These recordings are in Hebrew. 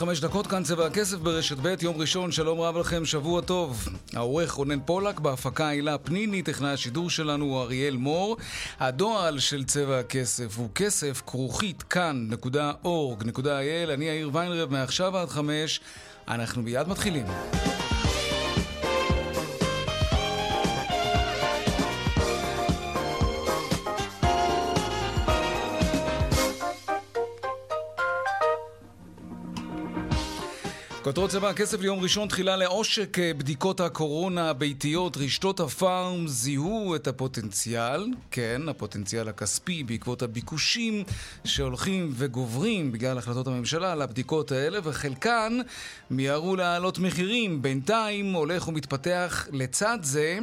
חמש דקות כאן צבע הכסף ברשת ב', יום ראשון, שלום רב לכם, שבוע טוב. העורך רונן פולק, בהפקה הילה פניני, טכנאי השידור שלנו הוא אריאל מור. הדועל של צבע הכסף הוא כסף כרוכית כאן.org.il. אני יאיר ויינרב, מעכשיו עד חמש. אנחנו מיד מתחילים. כותרות צבע הכסף ליום ראשון תחילה לעושק אה, בדיקות הקורונה הביתיות. רשתות הפארם זיהו את הפוטנציאל, כן, הפוטנציאל הכספי בעקבות הביקושים שהולכים וגוברים בגלל החלטות הממשלה על הבדיקות האלה, וחלקן מיהרו להעלות מחירים. בינתיים הולך ומתפתח לצד זה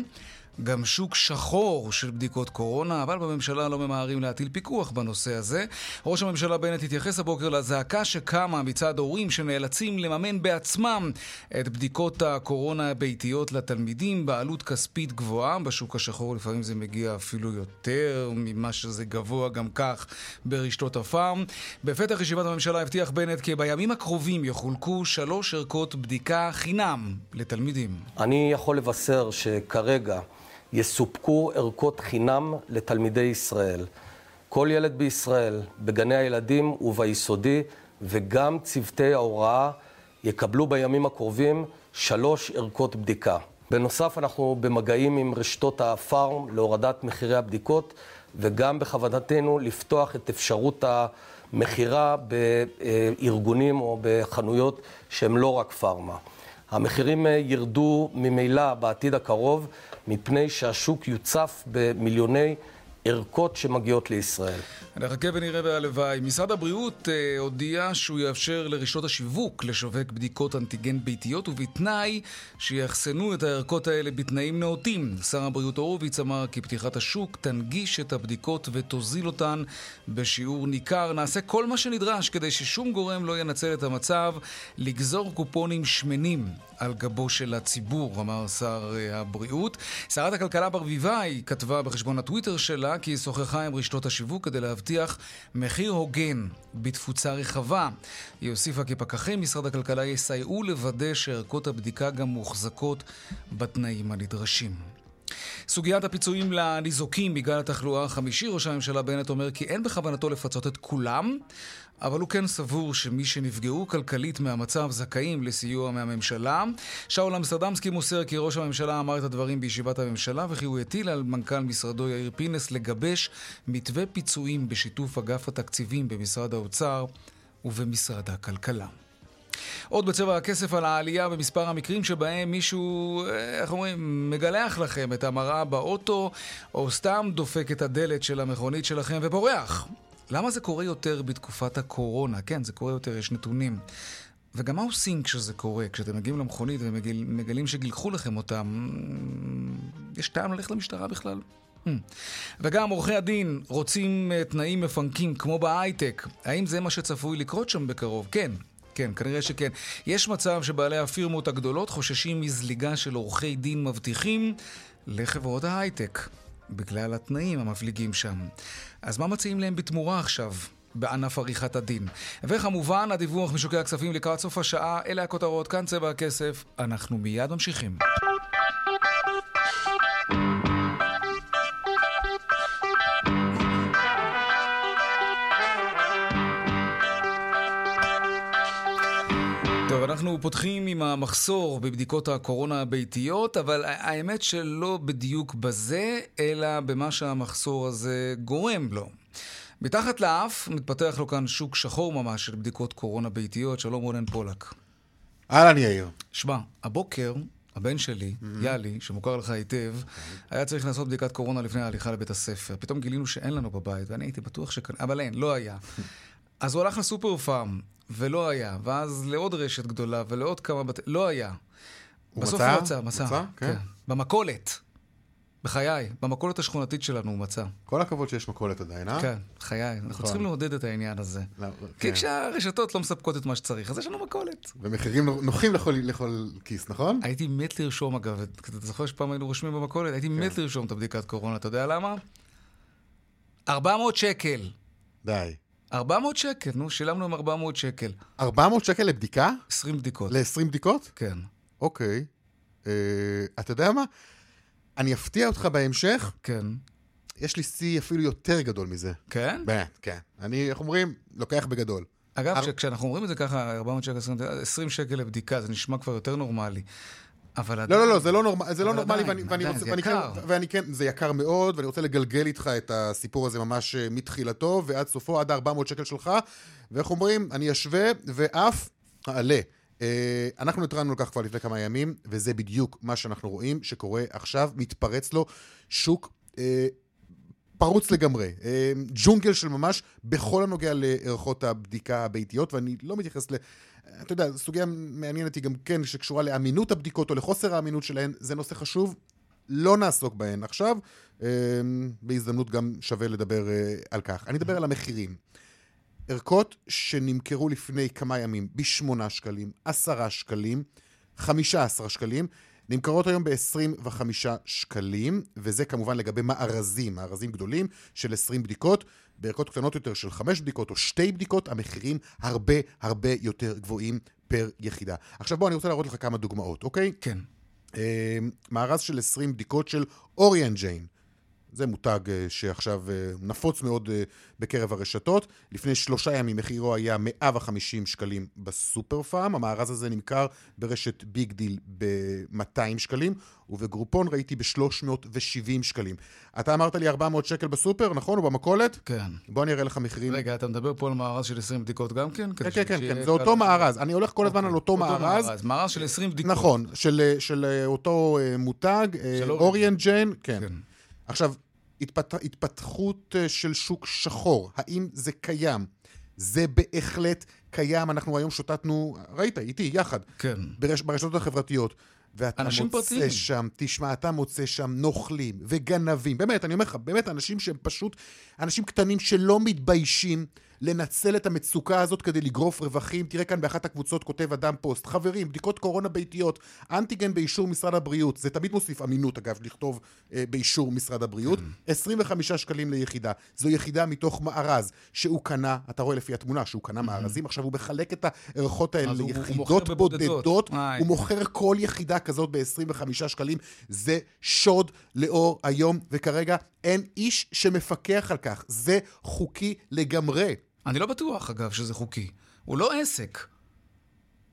גם שוק שחור של בדיקות קורונה, אבל בממשלה לא ממהרים להטיל פיקוח בנושא הזה. ראש הממשלה בנט התייחס הבוקר לזעקה שקמה מצד הורים שנאלצים לממן בעצמם את בדיקות הקורונה הביתיות לתלמידים בעלות כספית גבוהה. בשוק השחור לפעמים זה מגיע אפילו יותר ממה שזה גבוה גם כך ברשתות הפארם. בפתח ישיבת הממשלה הבטיח בנט כי בימים הקרובים יחולקו שלוש ערכות בדיקה חינם לתלמידים. אני יכול לבשר שכרגע יסופקו ערכות חינם לתלמידי ישראל. כל ילד בישראל, בגני הילדים וביסודי, וגם צוותי ההוראה, יקבלו בימים הקרובים שלוש ערכות בדיקה. בנוסף, אנחנו במגעים עם רשתות הפארם להורדת מחירי הבדיקות, וגם בכוונתנו לפתוח את אפשרות המכירה בארגונים או בחנויות שהן לא רק פארמה. המחירים ירדו ממילא בעתיד הקרוב, מפני שהשוק יוצף במיליוני ערכות שמגיעות לישראל. נחכה ונראה בהלוואי. משרד הבריאות אה, הודיע שהוא יאפשר לרשתות השיווק לשווק בדיקות אנטיגן ביתיות, ובתנאי שיאחסנו את הערכות האלה בתנאים נאותים. שר הבריאות הורוביץ אמר כי פתיחת השוק תנגיש את הבדיקות ותוזיל אותן בשיעור ניכר. נעשה כל מה שנדרש כדי ששום גורם לא ינצל את המצב לגזור קופונים שמנים על גבו של הציבור, אמר שר אה, הבריאות. שרת הכלכלה ברביבאי כתבה בחשבון הטוויטר שלה כי היא שוחחה עם רשתות השיווק כדי להבטיח מחיר הוגן בתפוצה רחבה. היא הוסיפה כי פקחי משרד הכלכלה יסייעו לוודא שערכות הבדיקה גם מוחזקות בתנאים הנדרשים. סוגיית הפיצויים לניזוקים בגלל התחלואה החמישי, ראש הממשלה בנט אומר כי אין בכוונתו לפצות את כולם, אבל הוא כן סבור שמי שנפגעו כלכלית מהמצב זכאים לסיוע מהממשלה. שאול אמסטרדמסקי מוסר כי ראש הממשלה אמר את הדברים בישיבת הממשלה וכי הוא הטיל על מנכ"ל משרדו יאיר פינס לגבש מתווה פיצויים בשיתוף אגף התקציבים במשרד האוצר ובמשרד הכלכלה. עוד בצבע הכסף על העלייה במספר המקרים שבהם מישהו, אה, איך אומרים, מגלח לכם את המראה באוטו, או סתם דופק את הדלת של המכונית שלכם ובורח. למה זה קורה יותר בתקופת הקורונה? כן, זה קורה יותר, יש נתונים. וגם מה עושים כשזה קורה? כשאתם מגיעים למכונית ומגלים שגילחו לכם אותם, יש טעם ללכת למשטרה בכלל? Hmm. וגם עורכי הדין רוצים אה, תנאים מפנקים כמו בהייטק. האם זה מה שצפוי לקרות שם בקרוב? כן. כן, כנראה שכן. יש מצב שבעלי הפירמות הגדולות חוששים מזליגה של עורכי דין מבטיחים לחברות ההייטק, בגלל התנאים המפליגים שם. אז מה מציעים להם בתמורה עכשיו? בענף עריכת הדין. וכמובן, הדיווח משוקי הכספים לקראת סוף השעה, אלה הכותרות, כאן צבע הכסף, אנחנו מיד ממשיכים. אנחנו פותחים עם המחסור בבדיקות הקורונה הביתיות, אבל האמת שלא בדיוק בזה, אלא במה שהמחסור הזה גורם לו. מתחת לאף מתפתח לו כאן שוק שחור ממש של בדיקות קורונה ביתיות. שלום רונן פולק. אהלן יאיר. שמע, הבוקר הבן שלי, יאלי, שמוכר לך היטב, היה צריך לעשות בדיקת קורונה לפני ההליכה לבית הספר. פתאום גילינו שאין לנו בבית, ואני הייתי בטוח שכן, אבל אין, לא היה. אז הוא הלך לסופר פארם, ולא היה, ואז לעוד רשת גדולה, ולעוד כמה בתי... לא היה. הוא בסוף מצא? הוא מצא, מצא. מצא? כן. במכולת. בחיי, במכולת השכונתית שלנו הוא מצא. כל הכבוד שיש מכולת עדיין, אה? כן, בחיי. אנחנו צריכים לעודד את העניין הזה. לא, כי כן. כשהרשתות לא מספקות את מה שצריך, אז יש לנו מכולת. ומחירים נוחים לכל, לכל כיס, נכון? הייתי מת לרשום, אגב, את- אתה זוכר שפעם היינו רושמים במכולת? הייתי כן. מת לרשום את הבדיקת קורונה, אתה יודע למה? 400 שקל. די. 400 שקל, נו, שילמנו עם 400 שקל. 400 שקל לבדיקה? 20 בדיקות. ל-20 בדיקות? כן. אוקיי. אה, אתה יודע מה? אני אפתיע אותך בהמשך, כן. יש לי שיא אפילו יותר גדול מזה. כן? באמת, כן. אני, איך אומרים? לוקח בגדול. אגב, כש- כשאנחנו אומרים את זה ככה, 400 שקל, 20 20 שקל לבדיקה, זה נשמע כבר יותר נורמלי. אבל לא, עדיין... לא, לא, זה לא, נורמ... זה לא נורמלי, עדיין, ואני, ואני עדיין, רוצה, זה ואני כן, יקר. ואני כן, זה יקר מאוד, ואני רוצה לגלגל איתך את הסיפור הזה ממש אה, מתחילתו ועד סופו, עד ה-400 שקל שלך, ואיך אומרים, אני אשווה ואף אעלה. אה, אנחנו התרענו על כך כבר לפני כמה ימים, וזה בדיוק מה שאנחנו רואים שקורה עכשיו, מתפרץ לו שוק אה, פרוץ לגמרי. ג'ונגל של ממש בכל הנוגע לערכות הבדיקה הביתיות, ואני לא מתייחס ל... אתה יודע, סוגיה מעניינת היא גם כן, שקשורה לאמינות הבדיקות או לחוסר האמינות שלהן, זה נושא חשוב, לא נעסוק בהן עכשיו. אה, בהזדמנות גם שווה לדבר אה, על כך. אני אדבר על המחירים. ערכות שנמכרו לפני כמה ימים ב-8 שקלים, 10 שקלים, 15 שקלים, נמכרות היום ב-25 שקלים, וזה כמובן לגבי מארזים, מארזים גדולים של 20 בדיקות. בערכות קטנות יותר של 5 בדיקות או 2 בדיקות, המחירים הרבה הרבה יותר גבוהים פר יחידה. עכשיו בוא, אני רוצה להראות לך כמה דוגמאות, אוקיי? כן. אה, מארז של 20 בדיקות של Orient Gene. זה מותג אה, שעכשיו אה, נפוץ מאוד אה, בקרב הרשתות. לפני שלושה ימים מחירו היה 150 שקלים בסופר פארם. המארז הזה נמכר ברשת ביג דיל ב-200 שקלים, ובגרופון ראיתי ב-370 שקלים. אתה אמרת לי 400 שקל בסופר, נכון? או במכולת? כן. בוא אני אראה לך מחירים. רגע, אתה מדבר פה על מארז של 20 בדיקות גם כן? כן, כן, כן, כן, זה אותו מארז. אני הולך כל הזמן על אותו מארז. מארז של 20 בדיקות. נכון, של, אותו מותג, אוריאן ג'יין, כן. כן. עכשיו, התפת... התפתחות אה, של שוק שחור, האם זה קיים? זה בהחלט קיים, אנחנו היום שוטטנו, ראית, איתי, יחד, כן. ברש... ברשתות החברתיות. ואתה מוצא פרטיים. שם, תשמע, אתה מוצא שם נוכלים וגנבים. באמת, אני אומר לך, באמת אנשים שהם פשוט, אנשים קטנים שלא מתביישים לנצל את המצוקה הזאת כדי לגרוף רווחים. תראה כאן באחת הקבוצות כותב אדם פוסט, חברים, בדיקות קורונה ביתיות, אנטיגן באישור משרד הבריאות, זה תמיד מוסיף אמינות אגב, לכתוב אה, באישור משרד הבריאות, 25 שקלים ליחידה. זו יחידה מתוך מארז שהוא קנה, אתה רואה לפי התמונה שהוא קנה מארזים, עכשיו הוא מחלק את הערכות האלה ליחידות. בודדות. הוא מוכר כל יחידה כזאת ב-25 שקלים, זה שוד לאור היום, וכרגע אין איש שמפקח על כך. זה חוקי לגמרי. אני לא בטוח, אגב, שזה חוקי. הוא לא עסק.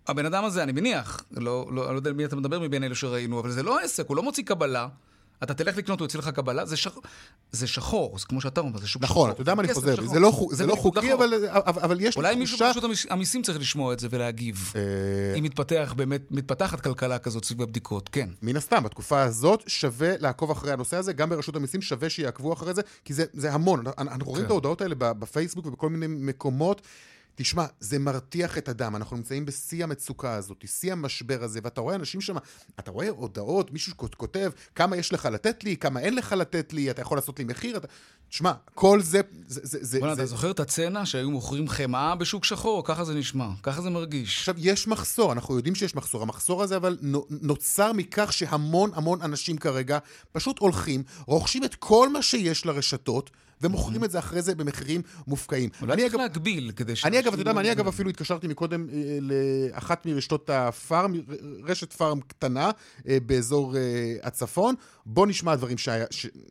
הבן אדם הזה, אני מניח, לא, לא, אני לא יודע מי אתה מדבר מבין אלו שראינו, אבל זה לא עסק, הוא לא מוציא קבלה. אתה תלך לקנות, הוא יוציא לך קבלה, זה, שח... זה שחור, זה כמו שאתה אומר, זה שוק שחור. נכון, אתה יודע מה אני חוזר. זה לא חו- זה לא חוקי, לחוק. אבל- אבל יש אולי לי מישהו. ברשות המיסים צריך לשמוע את זה ולהגיב. אה, אם מתפתח, באמת, מתפתחת כלכלה כזאת סביב הבדיקות, כן. מן הסתם, בתקופה הזאת שווה לעקוב אחרי הנושא הזה, גם ברשות המיסים שווה שיעקבו אחרי זה, כי זה, זה המון. אנחנו רואים כן. את ההודעות האלה בפייסבוק ובכל מיני מקומות. תשמע, זה מרתיח את הדם, אנחנו נמצאים בשיא המצוקה הזאת, שיא המשבר הזה, ואתה רואה אנשים שם, אתה רואה הודעות, מישהו כותב, כמה יש לך לתת לי, כמה אין לך לתת לי, אתה יכול לעשות לי מחיר, אתה... תשמע, כל זה, זה, זה, זה, בוא'נה, זה אתה זוכר את הצנע שהיו מוכרים חמאה בשוק שחור? ככה זה נשמע, ככה זה מרגיש. עכשיו, יש מחסור, אנחנו יודעים שיש מחסור. המחסור הזה אבל נו- נוצר מכך שהמון המון אנשים כרגע פשוט הולכים, רוכשים את כל מה שיש לרשתות, ומוכרים את זה אחרי זה במחירים מופקעים. אולי אני צריך אגב, להגביל כדי ש... אני אגב, אתה יודע מה, אני אגב אפילו התקשרתי מקודם אה, לאחת מרשתות הפארם, רשת פארם קטנה אה, באזור אה, הצפון. בוא נשמע דברים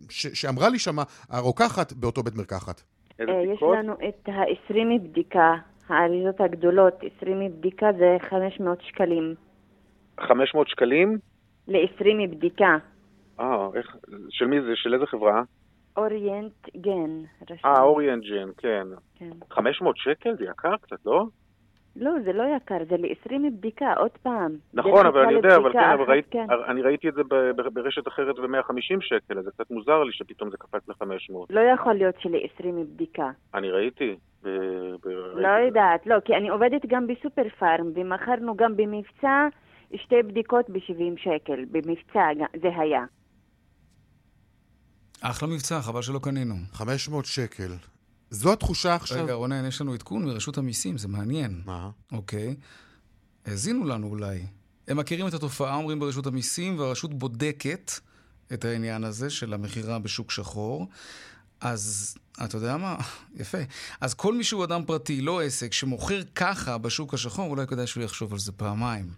שאמרה לי שמה הרוקחת באותו בית מרקחת. יש? לנו את ה-20 בדיקה, האריזות הגדולות, 20 בדיקה זה 500 שקלים. 500 שקלים? ל-20 בדיקה. אה, איך, של מי זה? של איזה חברה? Orient Gene. אה, Orient Gene, כן. כן. 500 שקל? זה יקר קצת, לא? לא, זה לא יקר, זה ל-20 בדיקה, עוד פעם. נכון, אבל אני יודע, אבל כן, אבל ראית- כן. אני ראיתי את זה ברשת אחרת ב-150 שקל, אז זה קצת מוזר לי שפתאום זה קפץ ל-500. לא יכול להיות של-20 בדיקה. אני ראיתי. לא. יודעת, לא, כי אני עובדת גם בסופר פארם, ומכרנו גם במבצע שתי בדיקות ב-70 שקל. במבצע זה היה. אחלה מבצע, חבל שלא קנינו. 500 שקל. זו התחושה עכשיו? רגע, רונן, יש לנו עדכון מרשות המיסים, זה מעניין. מה? אוקיי. האזינו לנו אולי. הם מכירים את התופעה, אומרים ברשות המיסים, והרשות בודקת את העניין הזה של המכירה בשוק שחור. אז אתה יודע מה? יפה. אז כל מי שהוא אדם פרטי, לא עסק, שמוכר ככה בשוק השחור, אולי כדאי שהוא יחשוב על זה פעמיים.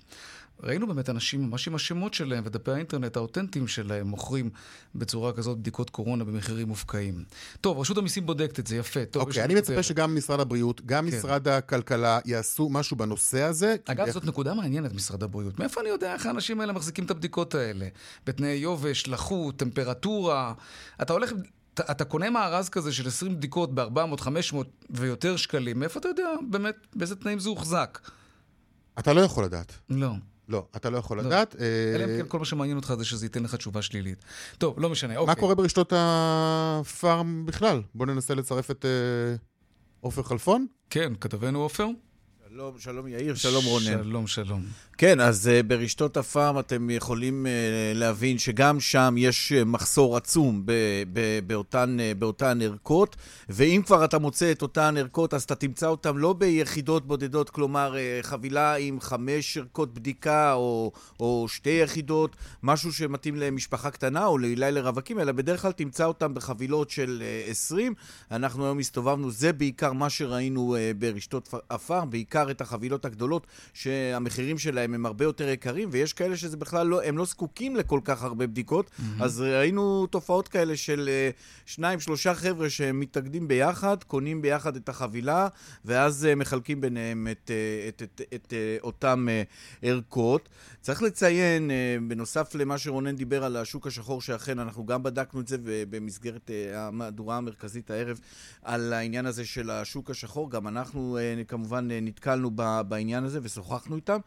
ראינו באמת אנשים ממש עם השמות שלהם ודפי האינטרנט האותנטיים שלהם מוכרים בצורה כזאת בדיקות קורונה במחירים מופקעים. טוב, רשות המיסים בודקת את זה, יפה. טוב, אוקיי, לנו אני מצפה כותרת. שגם משרד הבריאות, גם כן. משרד הכלכלה יעשו משהו בנושא הזה. אגב, איך- זאת נקודה מעניינת, משרד הבריאות. מאיפה אני יודע איך האנשים האלה מחזיקים את הבדיקות האלה? בתנאי יובש, לחות, טמפרטורה. אתה הולך, אתה, אתה קונה מארז כזה של 20 בדיקות ב-400, 500 ויותר שקלים, מאיפה אתה יודע באמת באיזה תנאים זה הוחזק? אתה לא יכול לדעת. לא. לא, אתה לא יכול לא. לדעת. אה, אלא אם כן כל מה שמעניין אותך זה שזה ייתן לך תשובה שלילית. טוב, לא משנה, אוקיי. מה קורה ברשתות הפארם בכלל? בואו ננסה לצרף את אה, עופר חלפון. כן, כתבנו עופר. שלום, שלום יאיר, שלום רונן. שלום, שלום. כן, אז uh, ברשתות הפארם אתם יכולים uh, להבין שגם שם יש uh, מחסור עצום ב- ב- באותן, uh, באותן ערכות, ואם כבר אתה מוצא את אותן ערכות, אז אתה תמצא אותן לא ביחידות בודדות, כלומר uh, חבילה עם חמש ערכות בדיקה או, או שתי יחידות, משהו שמתאים למשפחה קטנה או אולי לרווקים, אלא בדרך כלל תמצא אותן בחבילות של uh, 20. אנחנו היום הסתובבנו, זה בעיקר מה שראינו uh, ברשתות הפארם, בעיקר את החבילות הגדולות, שהמחירים שלהם הם הרבה יותר יקרים, ויש כאלה שזה בכלל לא, הם לא זקוקים לכל כך הרבה בדיקות. Mm-hmm. אז ראינו תופעות כאלה של אה, שניים, שלושה חבר'ה שמתאגדים ביחד, קונים ביחד את החבילה, ואז אה, מחלקים ביניהם את, אה, את, את, את, את אה, אותם אה, ערכות. צריך לציין, אה, בנוסף למה שרונן דיבר על השוק השחור, שאכן אנחנו גם בדקנו את זה במסגרת אה, המהדורה המרכזית הערב, על העניין הזה של השוק השחור, גם אנחנו אה, כמובן אה, נתקלנו בעניין הזה ושוחחנו איתם.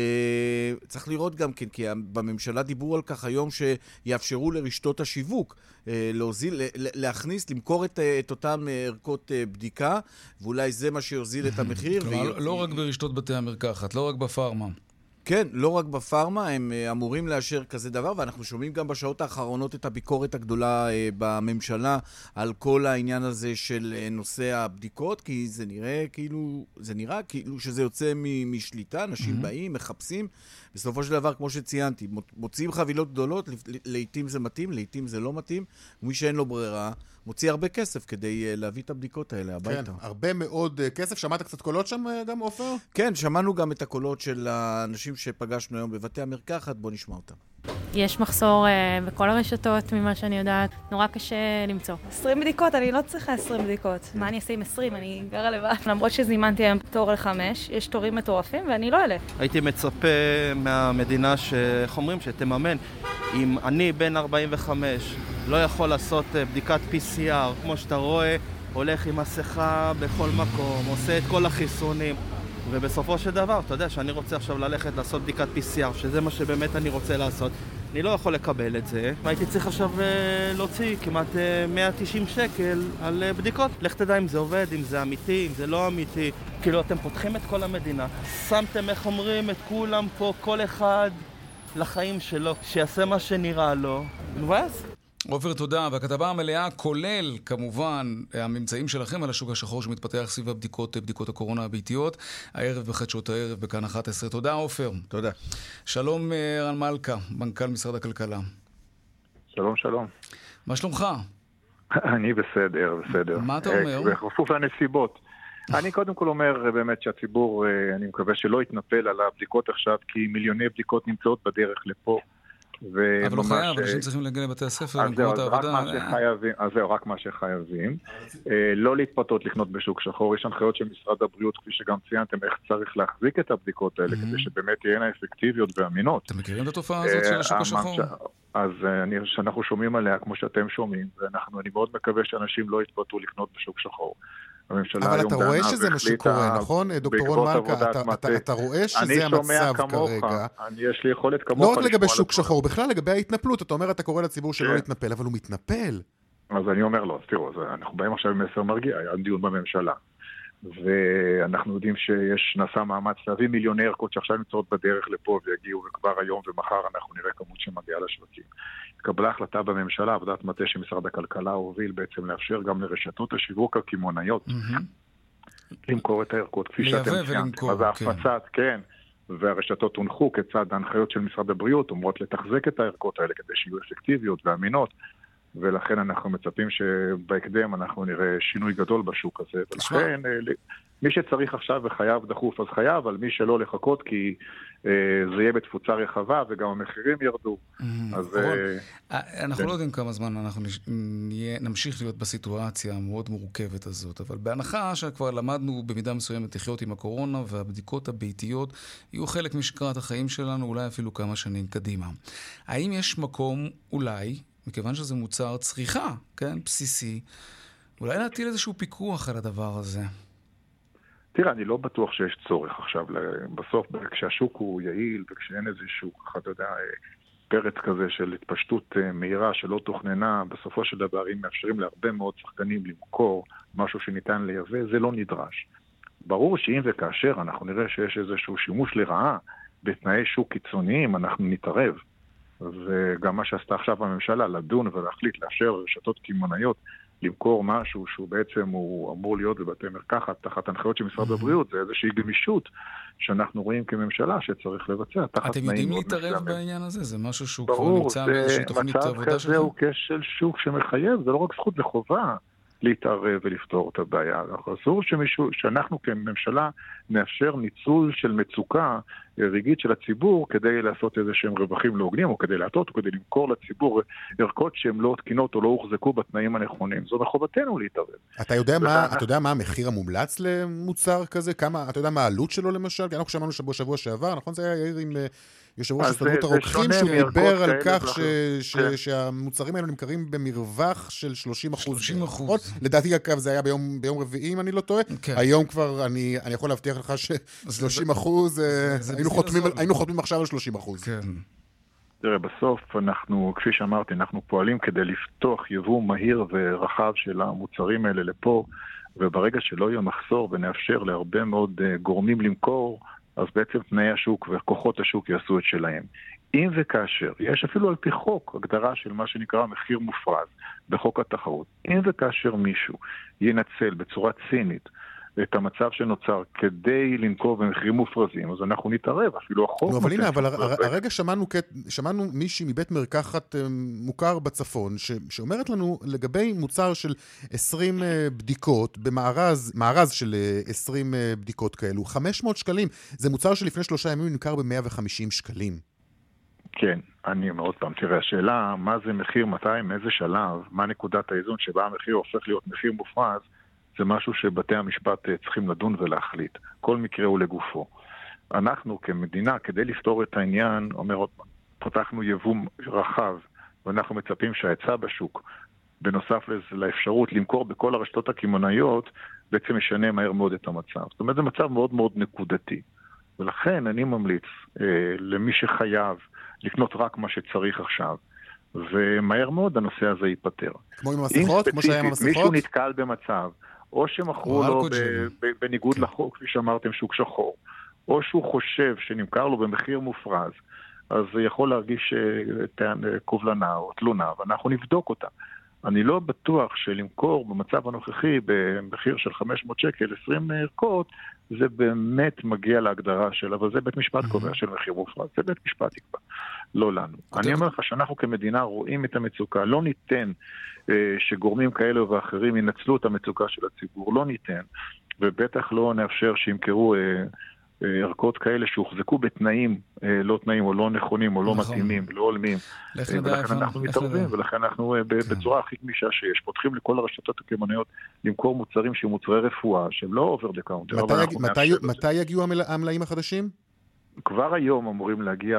אה, צריך לראות גם כן, כי בממשלה דיברו על כך היום שיאפשרו לרשתות השיווק אה, להוזיל, להכניס, למכור את, אה, את אותן ערכות בדיקה, ואולי זה מה שיוזיל את המחיר. כלומר, ויוציא- לא רק ברשתות בתי המרקחת, לא רק בפארמה. כן, לא רק בפארמה, הם אה, אמורים לאשר כזה דבר, ואנחנו שומעים גם בשעות האחרונות את הביקורת הגדולה אה, בממשלה על כל העניין הזה של אה, נושא הבדיקות, כי זה נראה כאילו, זה נראה כאילו שזה יוצא משליטה, אנשים mm-hmm. באים, מחפשים. בסופו של דבר, כמו שציינתי, מוצ- מוציאים חבילות גדולות, לעיתים זה מתאים, לעיתים זה לא מתאים, ומי שאין לו ברירה, מוציא הרבה כסף כדי אה, להביא את הבדיקות האלה כן, הביתה. הרבה מאוד אה, כסף. שמעת קצת קולות שם אה, גם, עופר? כן, שמענו גם את הקולות של האנשים שפגשנו היום בבתי המרקחת, בואו נשמע אותם. יש מחסור uh, בכל הרשתות, ממה שאני יודעת. נורא קשה למצוא. 20 בדיקות? אני לא צריכה 20 בדיקות. מה אני אעשה עם 20? אני גרה לבד. למרות שזימנתי היום תור לחמש, יש תורים מטורפים ואני לא אלך. הייתי מצפה מהמדינה, ש... איך אומרים? שתממן. אם אני בן 45 לא יכול לעשות אה, בדיקת PCR, כמו שאתה רואה, הולך עם מסכה בכל מקום, עושה את כל החיסונים, ובסופו של דבר, אתה יודע שאני רוצה עכשיו ללכת לעשות בדיקת PCR, שזה מה שבאמת אני רוצה לעשות. אני לא יכול לקבל את זה, והייתי צריך עכשיו אה, להוציא כמעט אה, 190 שקל על אה, בדיקות. לך תדע אם זה עובד, אם זה אמיתי, אם זה לא אמיתי. כאילו, אתם פותחים את כל המדינה, שמתם, איך אומרים, את כולם פה, כל אחד לחיים שלו, שיעשה מה שנראה לו, ואז עופר, תודה. והכתבה המלאה, כולל כמובן הממצאים שלכם על השוק השחור שמתפתח סביב הבדיקות, בדיקות הקורונה הביתיות, הערב בחדשות הערב בכאן 11. תודה, עופר. תודה. שלום, אה, רן מלכה, מנכ"ל משרד הכלכלה. שלום, שלום. מה שלומך? אני בסדר, בסדר. מה אתה אה, אומר? בכפוף לנסיבות. אני קודם כל אומר אה, באמת שהציבור, אה, אני מקווה שלא יתנפל על הבדיקות עכשיו, כי מיליוני בדיקות נמצאות בדרך לפה. אבל לא חייב, אה, אנשים צריכים להגיע לבתי הספר, למקומות העבודה. אז זהו, רק מה שחייבים. אה, לא להתפתות לקנות בשוק שחור, יש הנחיות של משרד הבריאות, כפי שגם ציינתם, איך צריך להחזיק את הבדיקות האלה, Mhm. כדי שבאמת תהיינה אפקטיביות ואמינות. אתם מכירים את התופעה הזאת של השוק אה, השחור? ש- אז אה, אני, שאנחנו שומעים עליה, כמו שאתם שומעים, ואנחנו, אני מאוד מקווה שאנשים לא יתפתו לקנות בשוק שחור. הממשלה אבל אתה רואה שזה מה שקורה, נכון, דוקטור רון מלכה? אתה- מטה. אתה- אתה רואה שזה אני שומע המצב כמוך, כרגע. אני, יש לי יכולת כמוך לא רק לגבי שוק. שחור, בכלל לגבי ההתנפלות. אתה אומר, אתה קורא לציבור שלא כן. להתנפל, אבל הוא מתנפל. אז אני אומר לו, תראו, אנחנו באים עכשיו עם מסר מרגיע, היה דיון בממשלה. ואנחנו יודעים שיש, נעשה מאמץ להביא מיליוני ערכות שעכשיו נמצאות בדרך לפה ויגיעו, וכבר היום ומחר אנחנו נראה כמות שמגיעה לשווקים. התקבלה החלטה בממשלה, עבודת מטה שמשרד הכלכלה הוביל בעצם לאפשר גם לרשתות השיווק הקמעונאיות. למכור את הערכות, כפי שאתם ציינתם. אז כן. ההפצת, כן. והרשתות הונחו כצד ההנחיות של משרד הבריאות, אומרות לתחזק את הערכות האלה כדי שיהיו אפקטיביות ואמינות, ולכן אנחנו מצפים שבהקדם אנחנו נראה שינוי גדול בשוק הזה. ולכן אה, מי שצריך עכשיו וחייב דחוף אז חייב, אבל מי שלא לחכות כי אה, זה יהיה בתפוצה רחבה וגם המחירים ירדו. מהמם. אז רון, אה, אה, אנחנו כן. לא יודעים כמה זמן אנחנו נש- נהיה, נמשיך להיות בסיטואציה המאוד מורכבת הזאת, אבל בהנחה שכבר למדנו במידה מסוימת לחיות עם הקורונה והבדיקות הביתיות יהיו חלק משגרת החיים שלנו, אולי אפילו כמה שנים קדימה. האם יש מקום, אולי, מכיוון שזה מוצר צריכה, כן, בסיסי, אולי להטיל איזשהו פיקוח על הדבר הזה? תראה, אני לא בטוח שיש צורך עכשיו. בסוף, כשהשוק הוא יעיל וכשאין איזשהו, ככה, אתה יודע, אה, פרץ כזה של התפשטות אה, מהירה שלא תוכננה, בסופו של דבר, אם מאפשרים להרבה מאוד שחקנים למכור משהו שניתן לייבא, זה לא נדרש. ברור שאם וכאשר אנחנו נראה שיש איזשהו שימוש לרעה בתנאי שוק קיצוניים, אנחנו נתערב. וגם מה שעשתה עכשיו הממשלה, לדון ולהחליט לאפשר לרשתות קמעונאיות למכור משהו שהוא בעצם הוא אמור להיות בבתי מרקחת תחת הנחיות של משרד הבריאות, זה איזושהי גמישות שאנחנו רואים כממשלה שצריך לבצע תחת אתם תנאים יודעים מאוד להתערב מסוימים. בעניין הזה? זה משהו שהוא כבר ברור, נמצא באיזושהי תוכנית מצב עבודה כזה שלכם? הוא כשל שוק שמחייב, זה לא רק זכות, זה חובה להתערב ולפתור את הבעיה. אסור שמישהו, שאנחנו כממשלה נאפשר ניצול של מצוקה אה, רגעית של הציבור כדי לעשות איזה שהם רווחים לא הוגנים, או כדי להטות, או כדי למכור לציבור ערכות שהן לא תקינות או לא הוחזקו בתנאים הנכונים. זו מחובתנו להתערב. אתה יודע מה, אתה יודע מה המחיר המומלץ למוצר כזה? כמה, אתה יודע מה העלות שלו למשל? כי אנחנו שמענו שבוע שבוע שעבר, נכון? זה היה יאיר עם אה, יושב ראש הסתדרות זה הרוקחים, שהוא דיבר על כך ש-. ש- כן. שהמוצרים האלו נמכרים במרווח של 30 אחוז. 30%. לדעתי, אגב, זה היה ביום ביום רביעי, אם אני לא טועה. כן. היום כבר, אני אני יכול להבטיח לך ש-30 אחוז, אה, היינו חותמים. היינו חותמים עכשיו על 30 אחוז. כן. תראה, בסוף אנחנו, כפי שאמרתי, אנחנו פועלים כדי לפתוח יבוא מהיר ורחב של המוצרים האלה לפה, וברגע שלא יהיה מחסור ונאפשר להרבה מאוד אה, גורמים למכור, אז בעצם תנאי השוק וכוחות השוק יעשו את שלהם. אם וכאשר, יש אפילו על פי חוק הגדרה של מה שנקרא מחיר מופרז בחוק התחרות. אם וכאשר מישהו ינצל בצורה צינית את המצב שנוצר כדי לנקוב במחירים מופרזים, אז אנחנו נתערב, אפילו החוק... נו, אבל הנה, אבל. הרגע שמענו שמענו מישהי מבית מרקחת אה, מוכר בצפון, ש- שאומרת לנו לגבי מוצר של 20 אה, בדיקות, במארז מארז של אה, 20 אה, בדיקות כאלו, 500 שקלים. זה מוצר שלפני שלושה ימים נמכר ב-150 שקלים. כן, אני אומר עוד פעם, תראה, השאלה מה זה מחיר, מתי, מאיזה שלב, מה נקודת האיזון שבה המחיר הופך להיות מחיר מופרז, זה משהו שבתי המשפט אה, צריכים לדון ולהחליט. כל מקרה הוא לגופו. אנחנו כמדינה, כדי לפתור את העניין, אומר עוד פעם, פתחנו יבוא רחב, ואנחנו מצפים שההיצע בשוק, בנוסף לאפשרות למכור בכל הרשתות הקמעונאיות, בעצם ישנה מהר מאוד את המצב. זאת אומרת, זה מצב מאוד מאוד נקודתי. ולכן אני ממליץ אה, למי שחייב לקנות רק מה שצריך עכשיו, ומהר מאוד הנושא הזה ייפתר. כמו עם אם המסכות, כמו שהיה עם ספציפית מישהו המסכות. נתקל במצב, או שמכרו לו ב-. ב- בניגוד כן. לחוק, כפי שאמרתם, שוק שחור, או שהוא חושב שנמכר לו במחיר מופרז, אז יכול להרגיש אה, אה, קובלנה או תלונה, ואנחנו נבדוק אותה. אני לא בטוח שלמכור במצב הנוכחי במחיר של 500 שקל 20 ערכות, זה באמת מגיע להגדרה של, אבל זה בית משפט קובע של מחיר מופרז, זה בית משפט יקבע, לא לנו. אני אומר לך שאנחנו כמדינה רואים את המצוקה, לא ניתן אה, שגורמים כאלה ואחרים ינצלו את המצוקה של הציבור, לא ניתן, ובטח לא נאפשר שימכרו אה, אה, ערכות כאלה שהוחזקו בתנאים אה, לא תנאים או לא נכונים או לא נכון. מתאימים, לא הולמים. אה, ולכן. אנחנו מתערבים. ולכן אנחנו אה, כן. בצורה הכי גמישה שיש. פותחים לכל הרשתות הקמעוניות למכור מוצרים שהם מוצרי רפואה, שהם לא over the counter, מתי יגיעו המל- המלאים החדשים? כבר היום אמורים להגיע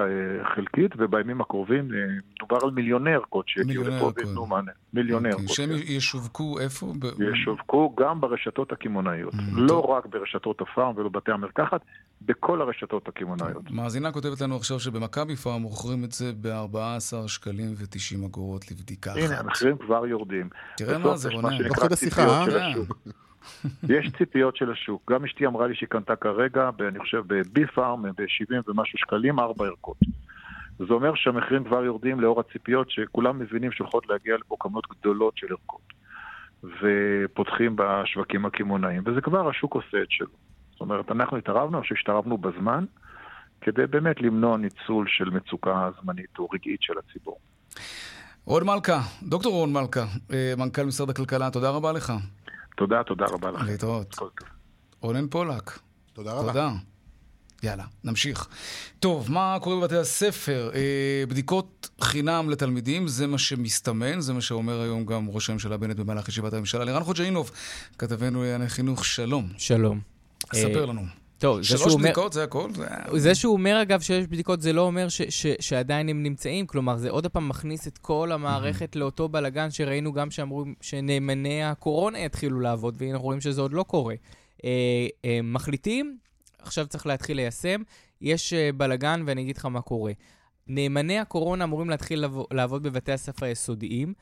חלקית, ובימים הקרובים מדובר על מיליוני ערכות שיגיעו לפה וייתנו מענה. מיליוני אוקיי, ערכות. שהם כן. ישווקו איפה? ישווקו גם ברשתות הקמעונאיות. לא רק ברשתות הפארם ולבתי המרקחת, בכל הרשתות הקמעונאיות. מאזינה כותבת לנו עכשיו שבמכבי פארם מוכרים את זה ב-14 שקלים ו-90 אגורות לבדיקה אחת. הנה, המחירים כבר יורדים. תראה מה זה, רונן. תוך כדי שיחה, אה? יש ציפיות של השוק. גם אשתי אמרה לי שהיא קנתה כרגע, אני חושב, בבי פארם, ב-70 ומשהו שקלים, ארבע ערכות. זה אומר שהמחירים כבר יורדים לאור הציפיות שכולם מבינים שהולכות להגיע לפה כמות גדולות של ערכות. ופותחים בשווקים הקמעונאיים, וזה כבר השוק עושה את שלו. זאת אומרת, אנחנו התערבנו, אני חושב שהתערבנו בזמן, כדי באמת למנוע ניצול של מצוקה זמנית או רגעית של הציבור. רון מלכה, דוקטור רון מלכה, מנכ"ל משרד הכלכלה, תודה רבה לך. תודה, תודה רבה לכם. להתראות. רונן פולק. תודה רבה. תודה. יאללה, נמשיך. טוב, מה קורה בבתי הספר? אה, בדיקות חינם לתלמידים, זה מה שמסתמן, זה מה שאומר היום גם ראש הממשלה בנט במהלך ישיבת הממשלה. לירן חוג'אינוב, כתבנו לענייני חינוך, שלום. שלום. ספר לנו. טוב, שלוש זה שהוא בדיקות, אומר... זה הכל? זה... זה שהוא אומר, אגב, שיש בדיקות, זה לא אומר ש- ש- שעדיין הם נמצאים. כלומר, זה עוד פעם מכניס את כל המערכת לאותו בלגן שראינו גם שאמרו שנאמני הקורונה יתחילו לעבוד, והנה אנחנו רואים שזה עוד לא קורה. אה, אה, מחליטים, עכשיו צריך להתחיל ליישם. יש אה, בלגן, ואני אגיד לך מה קורה. נאמני הקורונה אמורים להתחיל לעבוד בבתי הספר היסודיים.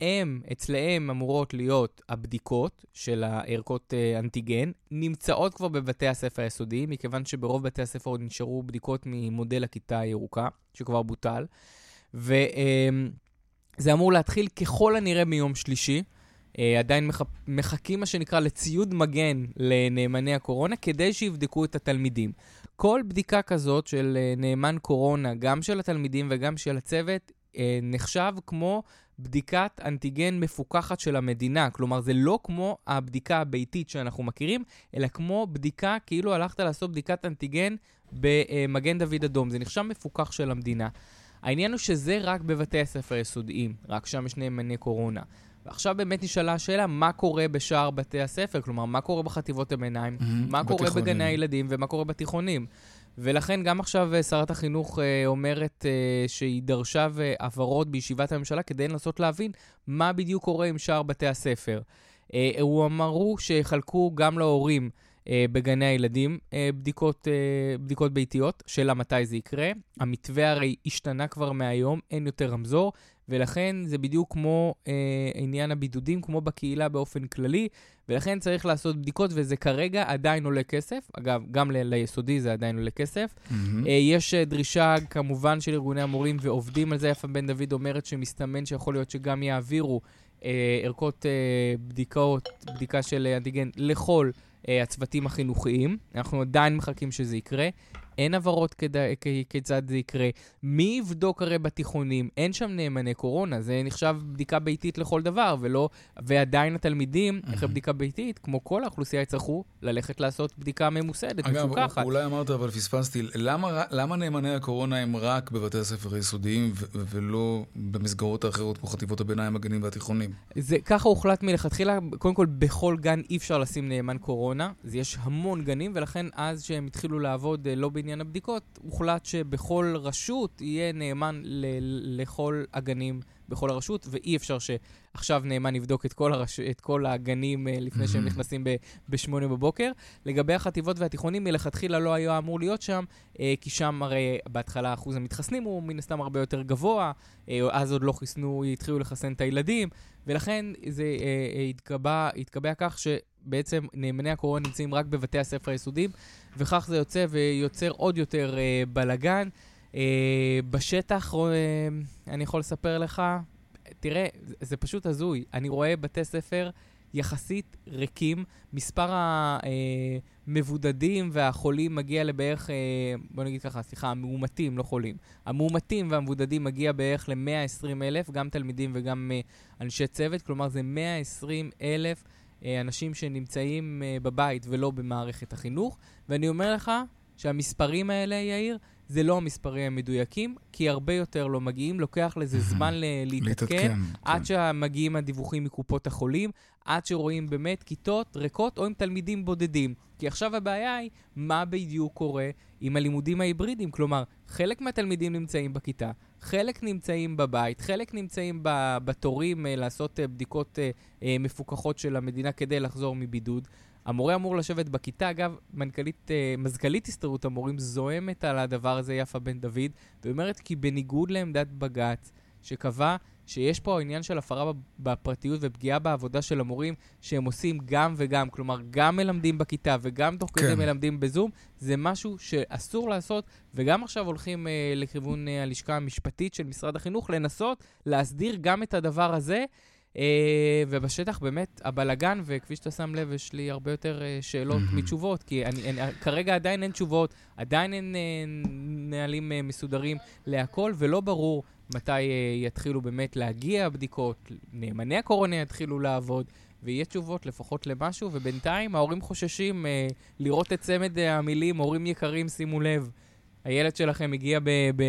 הם, אצלהם אמורות להיות הבדיקות של הערכות אה, אנטיגן, נמצאות כבר בבתי הספר היסודיים, מכיוון שברוב בתי הספר עוד נשארו בדיקות ממודל הכיתה הירוקה, שכבר בוטל, וזה אמור להתחיל ככל הנראה מיום שלישי. אה, עדיין מח... מחכים, מה שנקרא, לציוד מגן לנאמני הקורונה, כדי שיבדקו את התלמידים. כל בדיקה כזאת של אה, נאמן קורונה, גם של התלמידים וגם של הצוות, נחשב כמו בדיקת אנטיגן מפוקחת של המדינה. כלומר, זה לא כמו הבדיקה הביתית שאנחנו מכירים, אלא כמו בדיקה, כאילו הלכת לעשות בדיקת אנטיגן במגן דוד אדום. זה נחשב מפוקח של המדינה. העניין הוא שזה רק בבתי הספר היסודיים, רק שם יש נאמני קורונה. ועכשיו באמת נשאלה השאלה, מה קורה בשאר בתי הספר? כלומר, מה קורה בחטיבות הביניים? Mhm, מה קורה. בגני הילדים? ומה קורה בתיכונים? ולכן גם עכשיו אה, שרת החינוך אה, אומרת אה, שהיא דרשה הבהרות בישיבת הממשלה כדי לנסות להבין מה בדיוק קורה עם שאר בתי הספר. הוא אמרו שיחלקו גם להורים בגני הילדים אה, בדיקות, אה, בדיקות ביתיות, שאלה מתי זה יקרה. המתווה הרי השתנה כבר מהיום, אין יותר רמזור, ולכן זה בדיוק כמו אה, עניין הבידודים, כמו בקהילה באופן כללי, ולכן צריך לעשות בדיקות, וזה כרגע עדיין עולה כסף. אגב, גם ל- ליסודי זה עדיין עולה כסף. Mm-hmm. אה, יש אה, דרישה כמובן של ארגוני המורים ועובדים על זה. יפה בן דוד אומרת שמסתמן שיכול להיות שגם יעבירו אה, ערכות אה, בדיקות, בדיקה של אה, אנטיגן לכל אה, הצוותים החינוכיים. אנחנו עדיין מחכים שזה יקרה. אין הבהרות כיצד זה יקרה. מי יבדוק הרי בתיכונים? אין שם נאמני קורונה, זה נחשב בדיקה ביתית לכל דבר, ולא... ועדיין התלמידים, אחרי בדיקה ביתית, כמו כל האוכלוסייה, יצטרכו ללכת לעשות בדיקה ממוסדת, אגב, מפוקחת. אולי אמרת, אבל פספסתי, למה, למה נאמני הקורונה הם רק בבתי הספר היסודיים ולא במסגרות האחרות כמו חטיבות הביניים, הגנים והתיכונים? זה ככה הוחלט מלכתחילה, קודם כל בכל גן אי אפשר לשים נאמן קורונה, אז יש המון גנים, ולכן אז שהם התחילו לעבוד אה, לא בעניין הבדיקות, הוחלט שבכל רשות יהיה נאמן ל- לכל הגנים בכל הרשות, ואי אפשר שעכשיו נאמן יבדוק את כל, הרש... את כל הגנים אה, לפני שהם Mhm. נכנסים ב-8 בבוקר. לגבי החטיבות והתיכונים, מלכתחילה לא היה אמור להיות שם, אה, כי שם הרי בהתחלה אחוז המתחסנים הוא מן הסתם הרבה יותר גבוה, אה, אז עוד לא חיסנו, התחילו לחסן את הילדים, ולכן זה אה, אה, התקבע, התקבע כך שבעצם נאמני הקורונה נמצאים רק בבתי הספר היסודיים, וכך זה יוצא ויוצר עוד יותר אה, בלגן. אה, בשטח, אה, אני יכול לספר לך, תראה, זה, זה פשוט הזוי. אני רואה בתי ספר יחסית ריקים, מספר המבודדים והחולים מגיע לבערך, אה, בוא נגיד ככה, סליחה, המאומתים, לא חולים. המאומתים והמבודדים מגיע בערך ל-120 אלף, גם תלמידים וגם אה, אנשי צוות, כלומר זה 120 אלף אה, אנשים שנמצאים אה, בבית ולא במערכת החינוך, ואני אומר לך שהמספרים האלה, יאיר, זה לא המספרים המדויקים, כי הרבה יותר לא מגיעים, לוקח לזה זמן להתעדכן, להתעדכן, עד שמגיעים הדיווחים מקופות החולים, עד שרואים באמת כיתות ריקות או עם תלמידים בודדים. כי עכשיו הבעיה היא, מה בדיוק קורה עם הלימודים ההיברידיים? כלומר, חלק מהתלמידים נמצאים בכיתה, חלק נמצאים בבית, חלק נמצאים בתורים אה, לעשות אה, בדיקות אה, מפוקחות של המדינה כדי לחזור מבידוד. המורה אמור לשבת בכיתה, אגב, מנכ"לית, מזכ"לית הסתדרות המורים זועמת על הדבר הזה, יפה בן דוד, ואומרת כי בניגוד לעמדת בג"ץ, שקבע שיש פה עניין של הפרה בפרטיות ופגיעה בעבודה של המורים, שהם עושים גם וגם, כלומר, גם מלמדים בכיתה וגם תוך כדי כן. מלמדים בזום, זה משהו שאסור לעשות, וגם עכשיו הולכים אה, לכיוון אה, הלשכה המשפטית של משרד החינוך, לנסות להסדיר גם את הדבר הזה. אה, ובשטח באמת הבלגן, וכפי שאתה שם לב, יש לי הרבה יותר אה, שאלות מהמם. מתשובות, כי אני, אני, כרגע עדיין אין תשובות, עדיין אין אה, נהלים מסודרים להכל, ולא ברור מתי אה, יתחילו באמת להגיע הבדיקות, נאמני הקורונה יתחילו לעבוד, ויהיה תשובות לפחות למשהו, ובינתיים ההורים חוששים אה, לראות את צמד המילים, הורים יקרים, שימו לב, הילד שלכם הגיע ב, ב,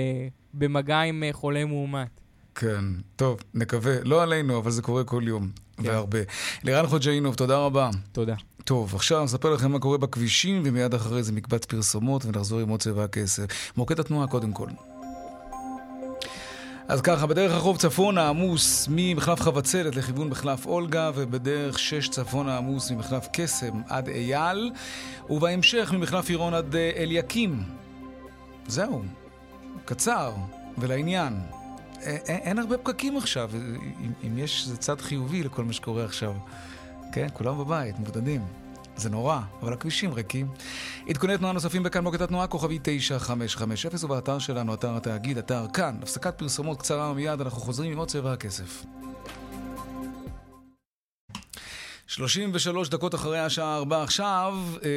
במגע עם אה, חולה מאומת. כן, טוב, נקווה. לא עלינו, אבל זה קורה כל יום, כן. והרבה. לירן חוג'אינוב, תודה רבה. תודה. טוב, עכשיו נספר לכם מה קורה בכבישים, ומיד אחרי זה מקבץ פרסומות, ונחזור עם עוד צבע הכסף. מוקד התנועה קודם כל. אז ככה, בדרך החוף צפונה עמוס ממחלף חבצלת לכיוון מחלף אולגה, ובדרך שש צפונה עמוס ממחלף קסם עד אייל, ובהמשך ממחלף עירון עד אה, אליקים. זהו, קצר ולעניין. א- א- אין הרבה פקקים עכשיו, אם, אם יש איזה צד חיובי לכל מה שקורה עכשיו. כן, כולם בבית, מבודדים. זה נורא, אבל הכבישים ריקים. עדכוני תנועה נוספים בכאן מוקד התנועה, כוכבי 9550, ובאתר שלנו, אתר התאגיד, אתר כאן. הפסקת פרסומות קצרה ומיד, אנחנו חוזרים עם עוד צבע הכסף. 33 דקות אחרי השעה 4 עכשיו, אה,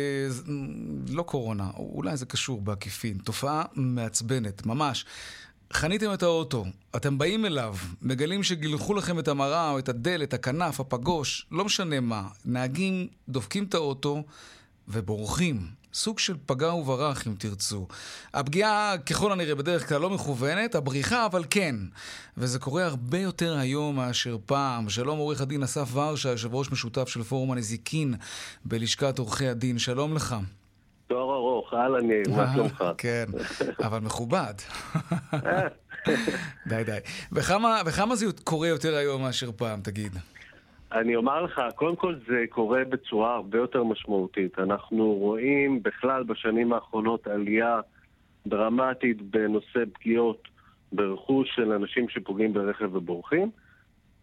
לא קורונה, אולי זה קשור בעקיפין, תופעה מעצבנת, ממש. חניתם את האוטו, אתם באים אליו, מגלים שגילחו לכם את המראה או את הדלת, הכנף, הפגוש, לא משנה מה. נהגים דופקים את האוטו ובורחים. סוג של פגע וברח, אם תרצו. הפגיעה, ככל הנראה, בדרך כלל לא מכוונת, הבריחה, אבל כן. וזה קורה הרבה יותר היום מאשר פעם. שלום עורך הדין אסף ורשה, יושב ראש משותף של פורום הנזיקין בלשכת עורכי הדין. שלום לך. תואר ארוך, אהלן יאיר, מה שלומך? כן, אבל מכובד. די, די. וכמה, זה קורה יותר היום מאשר פעם, תגיד? אני אומר לך, קודם כל זה קורה בצורה הרבה יותר משמעותית. אנחנו רואים בכלל בשנים האחרונות עלייה דרמטית בנושא פגיעות ברכוש של אנשים שפוגעים ברכב ובורחים.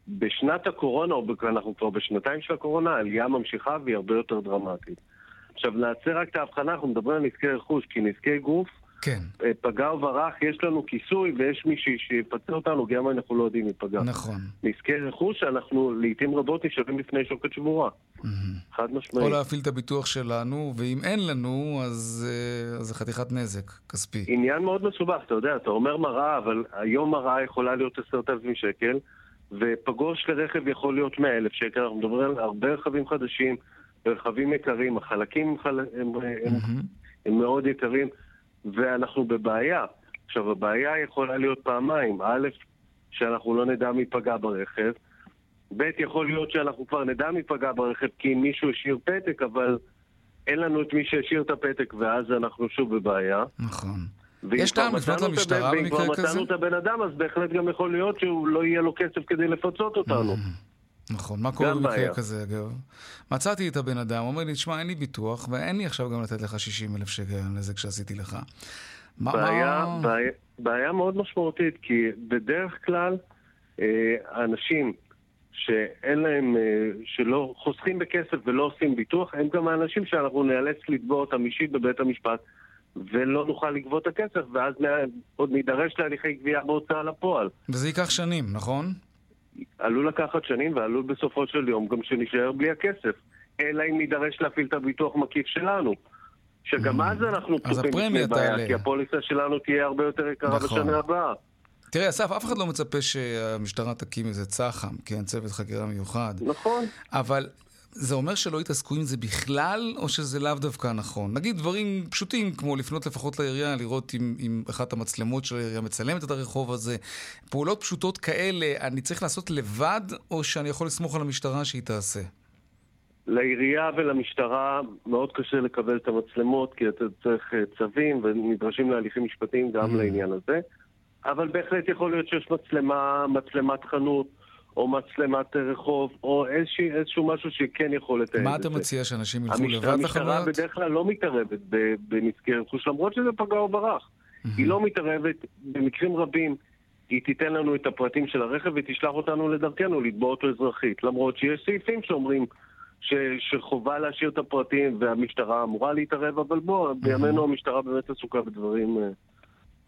בשנת הקורונה, או אנחנו כבר בשנתיים של הקורונה, העלייה ממשיכה והיא הרבה יותר דרמטית. עכשיו, נעשה רק את ההבחנה, אנחנו מדברים על נזקי רכוש, כי נזקי גוף, כן, אה, פגע וברח, יש לנו כיסוי ויש מישהי שיפצה אותנו, גם אנחנו לא יודעים מי פגע. נכון. נזקי רכוש, אנחנו לעיתים רבות נשארים בפני שוקת שבורה. חד או משמעית. להפעיל את הביטוח שלנו, ואם אין לנו, אז אה, אז זה חתיכת נזק כספי. עניין מאוד מסובך, אתה יודע, אתה אומר מראה, אבל היום מראה יכולה להיות עשרת אלפים שקל, ופגוש לרכב יכול להיות מאה אלף שקל, אנחנו מדברים על הרבה רכבים חדשים, רכבים יקרים, החלקים הם, חל... הם, הם, מאוד יקרים, ואנחנו בבעיה. עכשיו, הבעיה יכולה להיות פעמיים. א', שאנחנו לא נדע מי פגע ברכב, ב', יכול להיות שאנחנו כבר נדע מי פגע ברכב כי מישהו השאיר פתק, אבל אין לנו את מי שהשאיר את הפתק, ואז אנחנו שוב בבעיה. נכון. ואם יש טעם לפנות למשטרה הבן- ואם במקרה כבר כזה? מצאנו את הבן אדם, אז בהחלט גם יכול להיות שהוא לא יהיה לו כסף כדי לפצות אותנו. נכון, מה קורה במקרה. כזה אגב? מצאתי את הבן אדם, אומר לי, תשמע, אין לי ביטוח, ואין לי עכשיו גם לתת לך 60 אלף שקל נזק שעשיתי לך. בעיה, מה... בעיה, בעיה מאוד משמעותית, כי בדרך כלל אה, האנשים שאין להם, אה, שלא חוסכים בכסף ולא עושים ביטוח, הם גם האנשים שאנחנו נאלץ לתבוע אותם אישית בבית המשפט ולא נוכל לגבות את הכסף, ואז עוד נידרש להליכי גבייה בהוצאה לפועל. וזה ייקח שנים, נכון? עלול לקחת שנים ועלול בסופו של יום גם שנישאר בלי הכסף. אלא אם נידרש להפעיל את הביטוח מקיף שלנו. שגם אז אנחנו פתוחים בפני בעיה. כי הפוליסה שלנו תהיה הרבה יותר יקרה נכון. בשנה הבאה. תראה, אסף, אף אחד לא מצפה שהמשטרה תקים איזה צח"ם, כן, צוות חקירה מיוחד. נכון. אבל זה אומר שלא יתעסקו עם זה בכלל, או שזה לאו דווקא נכון? נגיד דברים פשוטים, כמו לפנות לפחות לעירייה, לראות אם, אם אחת המצלמות של העירייה מצלמת את הרחוב הזה. פעולות פשוטות כאלה, אני צריך לעשות לבד, או שאני יכול לסמוך על המשטרה שהיא תעשה? לעירייה ולמשטרה מאוד קשה לקבל את המצלמות, כי אתה צריך אה, צווים ונדרשים להליכים משפטיים גם mm. לעניין הזה. אבל בהחלט יכול להיות שיש מצלמה, מצלמת חנות, או מצלמת רחוב, או איזשה, איזשהו משהו שכן יכול לתאר את זה. מה אתה מציע, שאנשים ילכו לבד לחנויות? המשטרה בדרך כלל לא מתערבת בנזקי רכוש, למרות שזה פגע או ברח. Mm-hmm. היא לא מתערבת, במקרים רבים היא תיתן לנו את הפרטים של הרכב ותשלח אותנו לדרכנו לתבוע אותו אזרחית. למרות שיש סעיפים שאומרים ש, שחובה להשאיר את הפרטים והמשטרה אמורה להתערב, אבל בוא, בימינו המשטרה באמת עסוקה בדברים...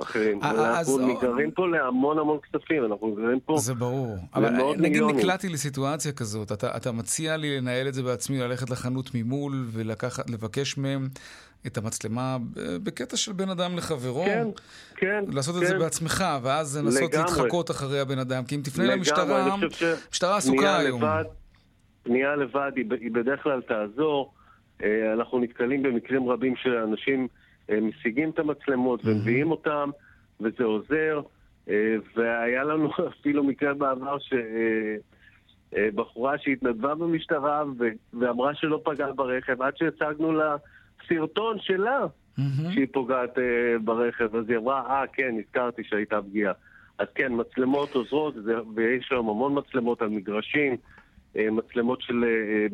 אה, אחרים. אנחנו נגררים פה להמון המון כספים, אנחנו נגררים פה... זה ברור. אבל נגיד נקלעתי לסיטואציה כזאת, אתה, אתה מציע לי לנהל את זה בעצמי, ללכת לחנות ממול ולבקש מהם את המצלמה בקטע של בין אדם לחברו. כן, כן. לעשות כן. את זה בעצמך, ואז לנסות לגמרי. להתחקות אחרי הבן אדם. כי אם תפנה למשטרה, המשטרה עסוקה היום. לבד, פנייה לבד היא, היא בדרך כלל תעזור. אה, אנחנו נתקלים במקרים רבים של אנשים... משיגים את המצלמות ומביאים אותם, וזה עוזר. אה, והיה לנו אפילו מקרה בעבר שבחורה אה, שהתנדבה במשטרה ואמרה שלא פגעה ברכב, עד שהצגנו לה סרטון שלה שהיא פוגעת אה, ברכב, אז היא אמרה, אה, כן, נזכרתי שהייתה פגיעה. אז כן, מצלמות עוזרות, ויש היום המון מצלמות על מגרשים, מצלמות של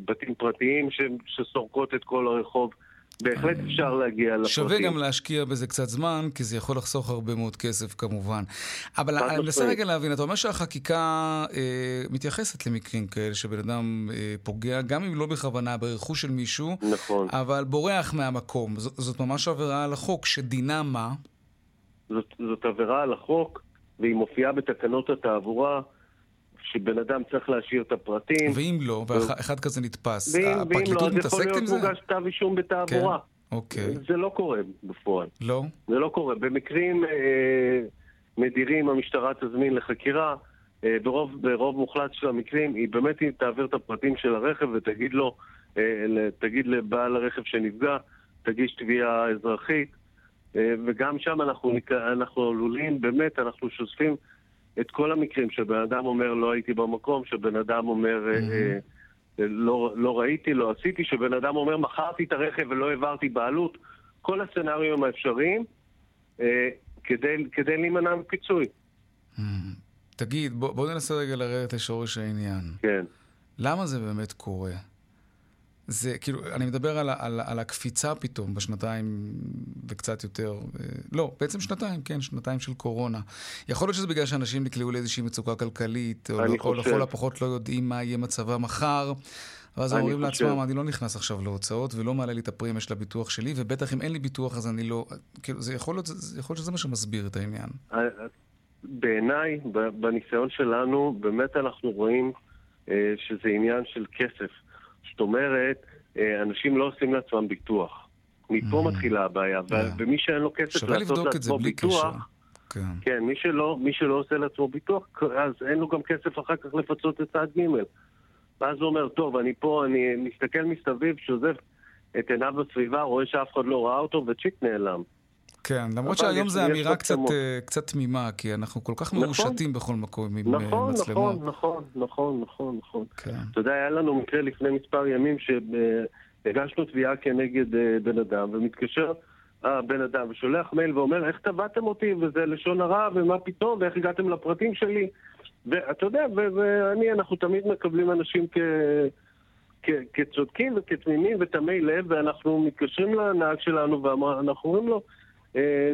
בתים פרטיים שסורקות את כל הרחוב. בהחלט אפשר להגיע לפרטים. שווה גם להשקיע בזה קצת זמן, כי זה יכול לחסוך הרבה מאוד כסף כמובן. אבל אני מנסה רגע להבין, אתה אומר שהחקיקה אה, מתייחסת למקרים כאלה, שבן אדם אה, פוגע, גם אם לא בכוונה, ברכוש של מישהו, נכון. אבל בורח מהמקום. ז, זאת ממש עבירה על החוק, שדינה מה? זאת, זאת עבירה על החוק, והיא מופיעה בתקנות התעבורה. שבן אדם צריך להשאיר את הפרטים. ואם לא, ואחד כזה נתפס, הפרקליטות מתעסקת עם זה? ואם לא, אז יכול להיות מוגש כתב אישום בתעבורה. כן, אוקיי. זה לא קורה בפועל. לא? זה לא קורה. במקרים אה, נדירים המשטרה תזמין לחקירה. אה, ברוב, ברוב מוחלט של המקרים היא באמת תעביר את הפרטים של הרכב ותגיד לו, אה, תגיד לבעל הרכב שנפגע, תגיש תביעה אזרחית. אה, וגם שם אנחנו, אנחנו עלולים, באמת, אנחנו שוספים את כל המקרים שבן אדם אומר לא הייתי במקום, שבן אדם אומר mm-hmm. לא, לא ראיתי, לא עשיתי, שבן אדם אומר מכרתי את הרכב ולא העברתי בעלות, כל הסצנריונים האפשריים אה, כדי, כדי להימנע מפיצוי. Mm-hmm. תגיד, בוא, בוא ננסה רגע לרדת לשורש העניין. כן. למה זה באמת קורה? זה כאילו, אני מדבר על, על, על הקפיצה פתאום בשנתיים וקצת יותר, אה, לא, בעצם שנתיים, כן, שנתיים של קורונה. יכול להיות שזה בגלל שאנשים נקלעו לאיזושהי מצוקה כלכלית, או, או לכל הפחות לא יודעים מה יהיה מצבם מחר. ואז הם אומרים לעצמם, אני לא נכנס עכשיו להוצאות ולא מעלה לי את הפרימיה של הביטוח שלי, ובטח אם אין לי ביטוח אז אני לא... כאילו, זה יכול להיות, זה יכול להיות שזה מה שמסביר את העניין. אה, בעיניי, בניסיון שלנו, באמת אנחנו רואים אה, שזה עניין של כסף. זאת אומרת, אה, אנשים לא עושים לעצמם ביטוח. מפה mm. מתחילה הבעיה, yeah. ומי שאין לו כסף לעשות לעצמו ביטוח... כן. כן, מי שלא, מי שלא עושה לעצמו ביטוח, אז אין לו גם כסף אחר כך לפצות את צד ג'. ואז הוא אומר, טוב, אני פה, אני מסתכל מסביב, שוזף את עיניו בסביבה, רואה שאף אחד לא ראה אותו, וצ'יק נעלם. כן, למרות שהיום זו אמירה קצת, uh, קצת תמימה, כי אנחנו כל כך נכון, מרושתים בכל מקום עם נכון, uh, מצלמות. נכון, נכון, נכון, נכון, נכון. כן. אתה יודע, היה לנו מקרה לפני מספר ימים שהגשנו תביעה כנגד uh, בן אדם, ומתקשר הבן אדם ושולח מייל ואומר, איך תבעתם אותי, וזה לשון הרע, ומה פתאום, ואיך הגעתם לפרטים שלי. ואתה יודע, ואני, אנחנו תמיד מקבלים אנשים כ... כצודקים וכתמימים ותמי לב, ואנחנו מתקשרים לנהג שלנו ואנחנו אומרים לו, אה,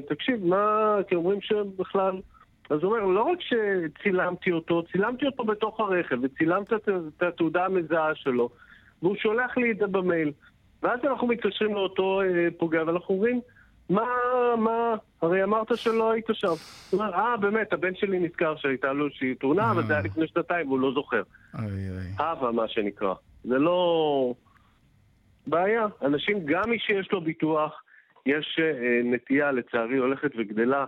תקשיב, מה, כי אומרים שבכלל... אז הוא אומר, לא רק שצילמתי אותו, צילמתי אותו בתוך הרכב, וצילמת את התעודה המזהה שלו, והוא שולח לי את זה במייל. ואז אנחנו מתקשרים לאותו אה, פוגע, ואנחנו אומרים, מה, מה, הרי אמרת שלא היית שם. הוא אומר, אה, באמת, הבן שלי נזכר שהייתה לו איזושהי תאונה, אבל זה היה לפני שנתיים, והוא לא זוכר. הווה, מה שנקרא. זה לא... בעיה. אנשים, גם מי שיש לו ביטוח, יש אה, נטייה, לצערי, הולכת וגדלה,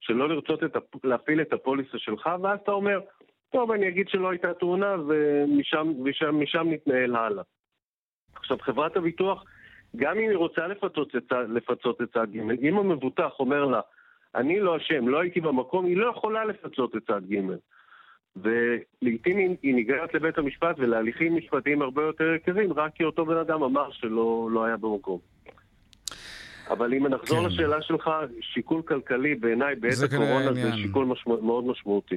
שלא לרצות את, להפעיל את הפוליסה שלך, ואז אתה אומר, טוב, אני אגיד שלא הייתה תאונה, ומשם, ומשם, משם נתנהל הלאה. עכשיו, חברת הביטוח, גם אם היא רוצה לפצות את, לפצות את צד ג', אם המבוטח אומר לה, אני לא אשם, לא הייתי במקום, היא לא יכולה לפצות את צד ג'. ולעיתים היא, ניגרת לבית המשפט ולהליכים משפטיים הרבה יותר יקרים, רק כי אותו בן אדם אמר שלא לא היה במקום. אבל אם נחזור כן. לשאלה שלך, שיקול כלכלי בעיניי בעת זה הקורונה זה העניין. שיקול משמע, מאוד משמעותי.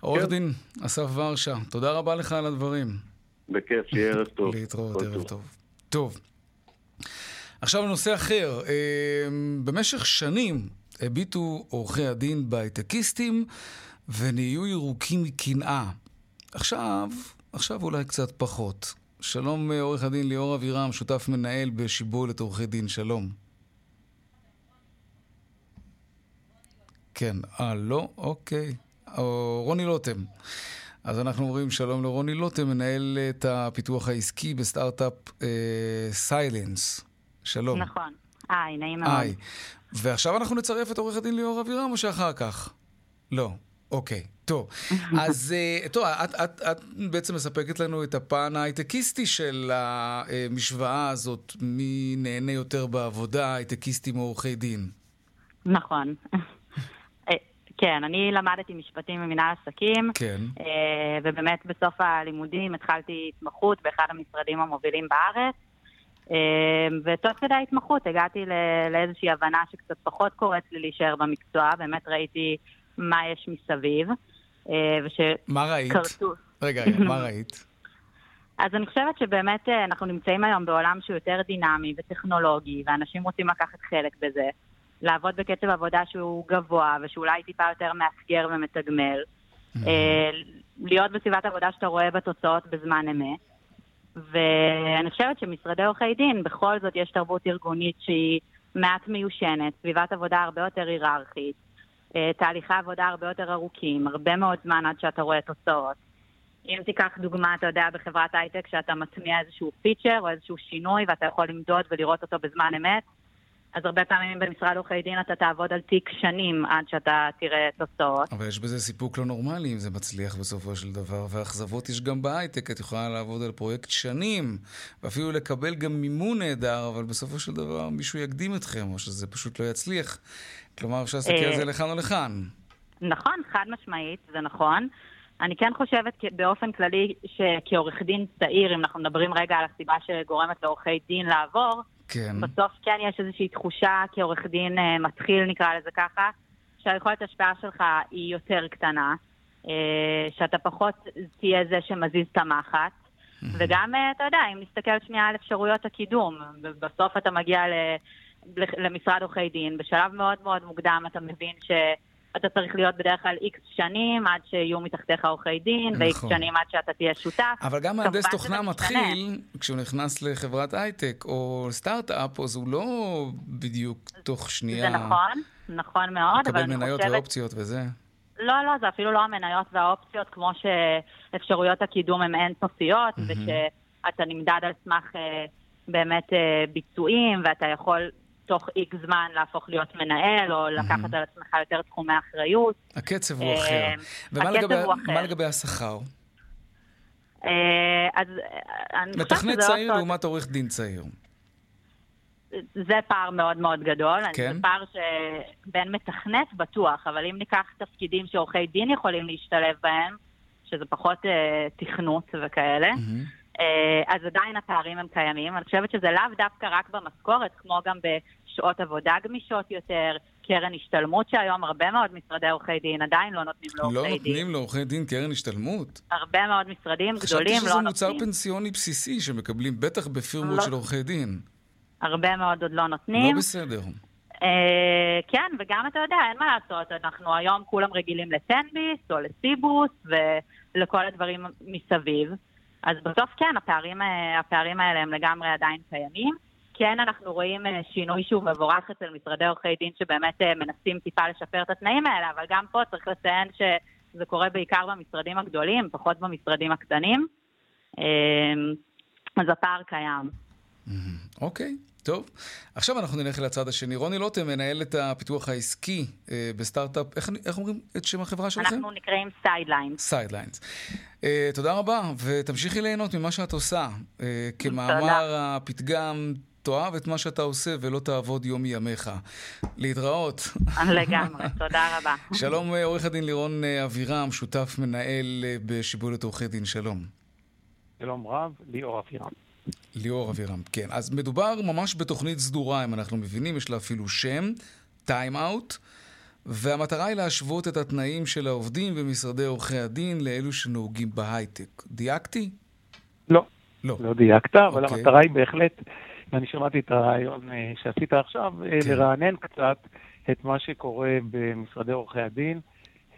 עורך כן. דין אסף ורשה, תודה רבה לך על הדברים. בכיף, שיהיה ערב טוב. להתראות, ערב טוב. טוב. עכשיו לנושא אחר. אה, במשך שנים הביטו עורכי הדין בהייטקיסטים ונהיו ירוקים מקנאה. עכשיו, עכשיו אולי קצת פחות. שלום אה, עורך הדין ליאור אבירם, שותף מנהל בשיבולת עורכי דין, שלום. כן, אה, לא? אוקיי. או רוני לוטם. אז אנחנו אומרים שלום לרוני לוטם, מנהל את הפיתוח העסקי בסטארט-אפ סיילנס. שלום. נכון. היי, נעים מאוד. היי. ועכשיו אנחנו נצרף את עורך הדין ליאור אבירם או שאחר כך? לא. אוקיי, טוב. אז אה, טוב, את, את, את בעצם מספקת לנו את הפן ההייטקיסטי של המשוואה הזאת, מי נהנה יותר בעבודה, הייטקיסטים או עורכי דין. נכון. כן, אני למדתי משפטים במנהל עסקים, כן. אה, ובאמת בסוף הלימודים התחלתי התמחות באחד המשרדים המובילים בארץ. אה, ותוך כדי ההתמחות הגעתי לאיזושהי הבנה שקצת פחות קוראת לי להישאר במקצוע, באמת ראיתי מה יש מסביב. אה, וש... מה ראית? כרטוס. רגע, רגע, מה ראית? אז אני חושבת שבאמת אנחנו נמצאים היום בעולם שהוא יותר דינמי וטכנולוגי, ואנשים רוצים לקחת חלק בזה. לעבוד בקצב עבודה שהוא גבוה, ושאולי טיפה יותר מאתגר ומתגמל. אה, להיות בסביבת עבודה שאתה רואה בתוצאות בזמן אמת. ואני חושבת שמשרדי עורכי דין, בכל זאת יש תרבות ארגונית שהיא מעט מיושנת, סביבת עבודה הרבה יותר היררכית, אה, תהליכי עבודה הרבה יותר ארוכים, הרבה מאוד זמן עד שאתה רואה תוצאות. אם תיקח דוגמה, אתה יודע, בחברת הייטק, שאתה מטמיע איזשהו פיצ'ר או איזשהו שינוי ואתה יכול למדוד ולראות אותו בזמן אמת, אז הרבה פעמים במשרד עורכי דין אתה תעבוד על תיק שנים עד שאתה תראה תוצאות. אבל יש בזה סיפוק לא נורמלי אם זה מצליח בסופו של דבר, ואכזבות יש גם בהייטק, את יכולה לעבוד על פרויקט שנים, ואפילו לקבל גם מימון נהדר, אבל בסופו של דבר מישהו יקדים אתכם, או שזה פשוט לא יצליח. כלומר, אפשר להסתכל על אה, זה לכאן או לכאן. נכון, חד משמעית, זה נכון. אני כן חושבת באופן כללי שכעורך דין צעיר, אם אנחנו מדברים רגע על הסיבה שגורמת לעורכי דין לעבור, כן. בסוף כן יש איזושהי תחושה כעורך דין אה, מתחיל, נקרא לזה ככה, שהיכולת השפעה שלך היא יותר קטנה, אה, שאתה פחות תהיה זה שמזיז את המחט. וגם, אה, אתה יודע, אם נסתכל שנייה על אפשרויות הקידום, בסוף אתה מגיע ל- ל- למשרד עורכי דין, בשלב מאוד מאוד מוקדם אתה מבין שאתה צריך להיות בדרך כלל איקס שנים עד שיהיו מתחתיך עורכי דין, ואיקס נכון. שנים עד שאתה תהיה שותף. אבל גם מהנדס תוכנה. מתחיל, כשהוא נכנס לחברת הייטק או סטארט-אפ, אז הוא לא בדיוק תוך שנייה זה נכון, נכון מאוד, אבל מקבל אני מניות חושבת... ואופציות וזה. לא, לא, זה אפילו לא המניות והאופציות, כמו שאפשרויות הקידום הן אינסופיות, מהמם. ושאתה נמדד על סמך אה, באמת אה, ביצועים, ואתה יכול תוך איקס זמן להפוך להיות מנהל, או לקחת על עצמך יותר תחומי אחריות. הקצב הוא אה, אחר. ומה לגבי- הוא אחר. מה לגבי השכר? אה, אז אה, אני חושבת מתכנת שזה לא צעיר. לעומת עורך דין צעיר. זה פער מאוד מאוד גדול. כן? זה פער שבין מתכנת בטוח, אבל אם ניקח תפקידים שעורכי דין יכולים להשתלב בהם, שזה פחות אה, תכנות וכאלה, אה, אז עדיין הפערים הם קיימים. אני חושבת שזה לאו דווקא רק במשכורת, כמו גם בשעות עבודה גמישות יותר, קרן השתלמות שהיום הרבה מאוד משרדי עורכי דין עדיין לא נותנים לא לעורכי דין. נותנים לעורכי דין קרן השתלמות. הרבה מאוד משרדים חשבתי גדולים שזה לא מוצר נותנים. פנסיוני בסיסי שמקבלים בטח בפירמות לא. של עורכי דין. הרבה מאוד עוד לא לא נותנים. בסדר. אה, כן, וגם אתה יודע, אין מה לעשות, אנחנו היום כולם רגילים לטנביס או לסיבוס ולכל הדברים מסביב. אז בסוף כן, הפערים, אה, הפערים האלה הם לגמרי עדיין קיימים. כן, אנחנו רואים אה, שינוי שהוא מבורך אצל משרדי עורכי דין שבאמת אה, מנסים טיפה לשפר את התנאים האלה, אבל גם פה צריך לציין שזה קורה בעיקר במשרדים הגדולים, פחות במשרדים הקטנים. אה, אז הפער קיים. אוקיי. טוב, עכשיו אנחנו נלך לצד השני. רוני לוטם מנהל את הפיתוח העסקי אה, בסטארט-אפ, איך, איך אומרים את שם החברה שלכם? אנחנו נקראים סיידליינס. סיידליינס. אה, תודה רבה, ותמשיכי ליהנות ממה שאת עושה. אה, כמאמר הפתגם, תאהב את מה שאתה עושה ולא תעבוד יום מימיך. להתראות. לגמרי, תודה רבה. שלום, אה, עורך הדין לירון אה, אבירם, שותף מנהל אה, בשיבולת עורכי דין, שלום. שלום רב, ליאור אבירם. ליאור אבירם, כן. אז מדובר ממש בתוכנית סדורה, אם אנחנו מבינים, יש לה אפילו שם, טיים אאוט, והמטרה היא להשוות את התנאים של העובדים במשרדי עורכי הדין לאלו שנהוגים בהייטק. דייקתי? לא. לא. לא דייקת, אבל אוקיי. המטרה היא בהחלט, ואני שמעתי את הרעיון אה, שעשית עכשיו, אה, כן. לרענן קצת את מה שקורה במשרדי עורכי הדין.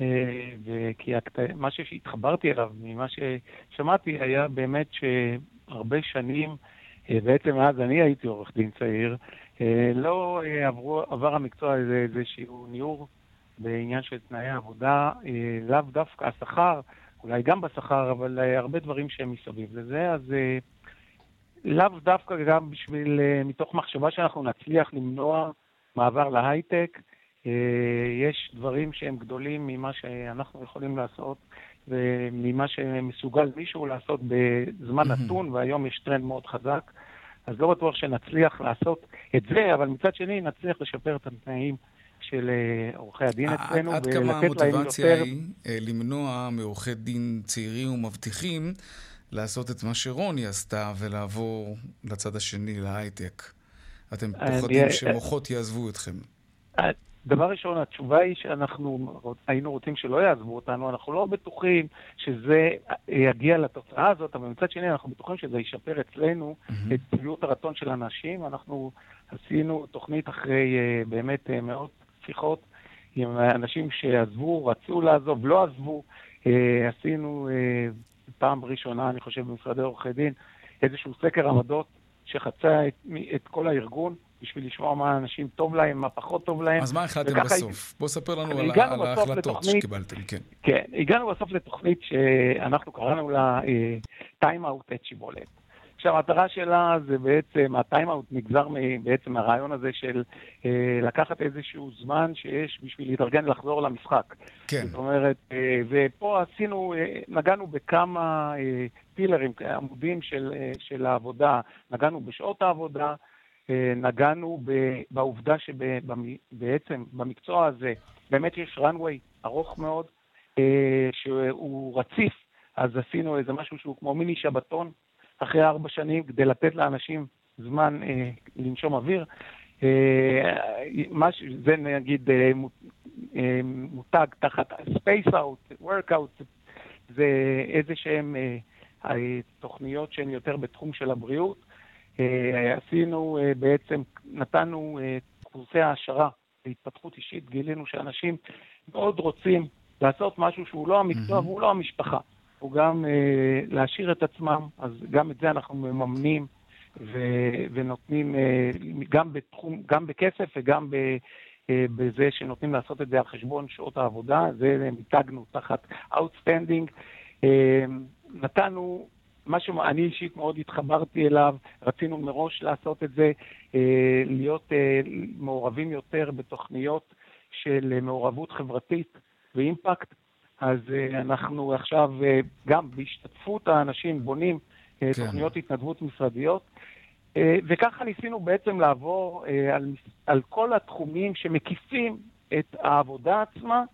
אה, וכי הקט- מה שהתחברתי אליו ממה ששמעתי היה באמת שהרבה שנים, בעצם אז אני הייתי עורך דין צעיר, לא עברו, עבר המקצוע הזה איזשהו ניעור בעניין של תנאי עבודה, לאו דווקא השכר, אולי גם בשכר, אבל הרבה דברים שהם מסביב לזה, אז לאו דווקא גם בשביל, אה, מתוך מחשבה שאנחנו נצליח למנוע מעבר להייטק, אה, יש דברים שהם גדולים ממה שאנחנו יכולים לעשות וממה שמסוגל מישהו לעשות בזמן. נתון, והיום יש טרנד מאוד חזק. אז לא בטוח שנצליח לעשות את זה, אבל מצד שני נצליח לשפר את התנאים של אה, עורכי הדין אצלנו, עד כמה ולתת להם המוטיבציה יותר... היא אה, למנוע מעורכי דין צעירים ומבטיחים לעשות את מה שרוני עשתה ולעבור לצד השני, להייטק? אתם פוחדים שמוחות יעזבו אתכם. דבר ראשון, התשובה היא שאנחנו היינו רוצים שלא יעזבו אותנו, אנחנו לא בטוחים שזה יגיע לתוצאה הזאת, אבל מצד שני אנחנו בטוחים שזה ישפר אצלנו את שביעות הרצון של אנשים. אנחנו עשינו תוכנית אחרי אה, באמת אה, מאות שיחות עם אנשים שעזבו, רצו לעזוב, לא עזבו. אה, עשינו אה, פעם ראשונה, אני חושב, במשרדי עורכי דין, איזשהו סקר עמדות שחצה את, את כל הארגון. בשביל לשמוע מה אנשים טוב להם, מה פחות טוב להם. אז מה החלטתם בסוף? בוא ספר לנו על, על ההחלטות לתוכנית- שקיבלתם, כן. כן, הגענו בסוף לתוכנית שאנחנו קראנו לה אה, time out at שיבולת. עכשיו, המטרה שלה זה בעצם, out נגזר בעצם מהרעיון הזה של אה, לקחת איזשהו זמן שיש בשביל להתארגן לחזור למשחק. כן. זאת אומרת, אה, ופה עשינו, אה, נגענו בכמה אה, פילרים, עמודים של, אה, של העבודה, נגענו בשעות העבודה, אה, נגענו ב- בעובדה שבעצם במקצוע הזה באמת יש runway ארוך מאוד, אה, שהוא רציף, אז עשינו איזה משהו שהוא כמו מיני שבתון אחרי ארבע שנים כדי לתת לאנשים זמן אה, לנשום אוויר. אה, מש, זה נגיד אה, אה, מותג תחת Space Out, Workout, זה איזה אה, תוכניות שהן יותר בתחום של הבריאות. אה, עשינו אה, בעצם, נתנו אה, קורסי העשרה להתפתחות אישית, גילינו שאנשים מאוד רוצים לעשות משהו שהוא לא המקצוע והוא לא המשפחה. הוא גם אה, להשאיר את עצמם, אז גם את זה אנחנו מממנים ו- ונותנים אה, גם בתחום, גם בכסף וגם ב... אה, בזה שנותנים לעשות את זה על חשבון שעות העבודה, זה מיתגנו תחת Outstanding. אה, נתנו, מה שאני אישית מאוד התחברתי אליו, רצינו מראש לעשות את זה, אה, להיות אה, מעורבים יותר בתוכניות של אה, מעורבות חברתית ואימפקט. אז אה, אנחנו עכשיו אה, גם בהשתתפות האנשים בונים אה, כן. תוכניות התנדבות משרדיות. וככה ניסינו בעצם לעבור על, על כל התחומים שמקיפים את העבודה עצמה,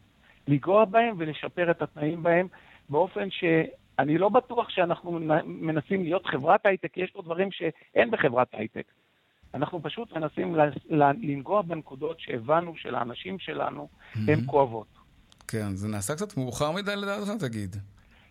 לנגוע בהם ולשפר את התנאים בהם, באופן שאני לא בטוח שאנחנו מנ- מנסים להיות חברת הייטק, יש פה דברים שאין בחברת הייטק. אנחנו פשוט מנסים לנגוע בנקודות שהבנו שלאנשים שלנו הן כואבות. כן, זה נעשה קצת מאוחר מדי לדעתך, תגיד.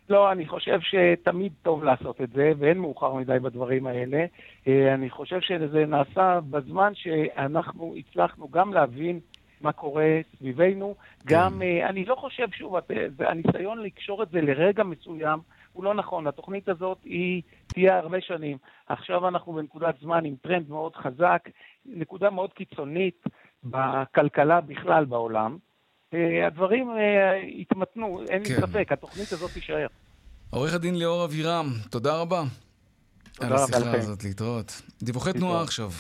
לא, אני חושב שתמיד טוב לעשות את זה, ואין מאוחר מדי בדברים האלה. אה, אני חושב שזה נעשה בזמן שאנחנו הצלחנו גם להבין מה קורה סביבנו. גם, אה, אני לא חושב, שוב, זה- הניסיון לקשור את זה לרגע מסוים הוא לא נכון. התוכנית הזאת היא תהיה הרבה שנים. עכשיו אנחנו בנקודת זמן עם טרנד מאוד חזק, נקודה מאוד קיצונית בכלכלה בכלל בעולם. אה, הדברים אה, יתמתנו, אין לי כן. ספק, התוכנית הזאת תישאר. עורך הדין ליאור אבירם, תודה רבה. תודה על רבה השיחה לכם. הזאת, להתראות. דיווחי תנועה עכשיו.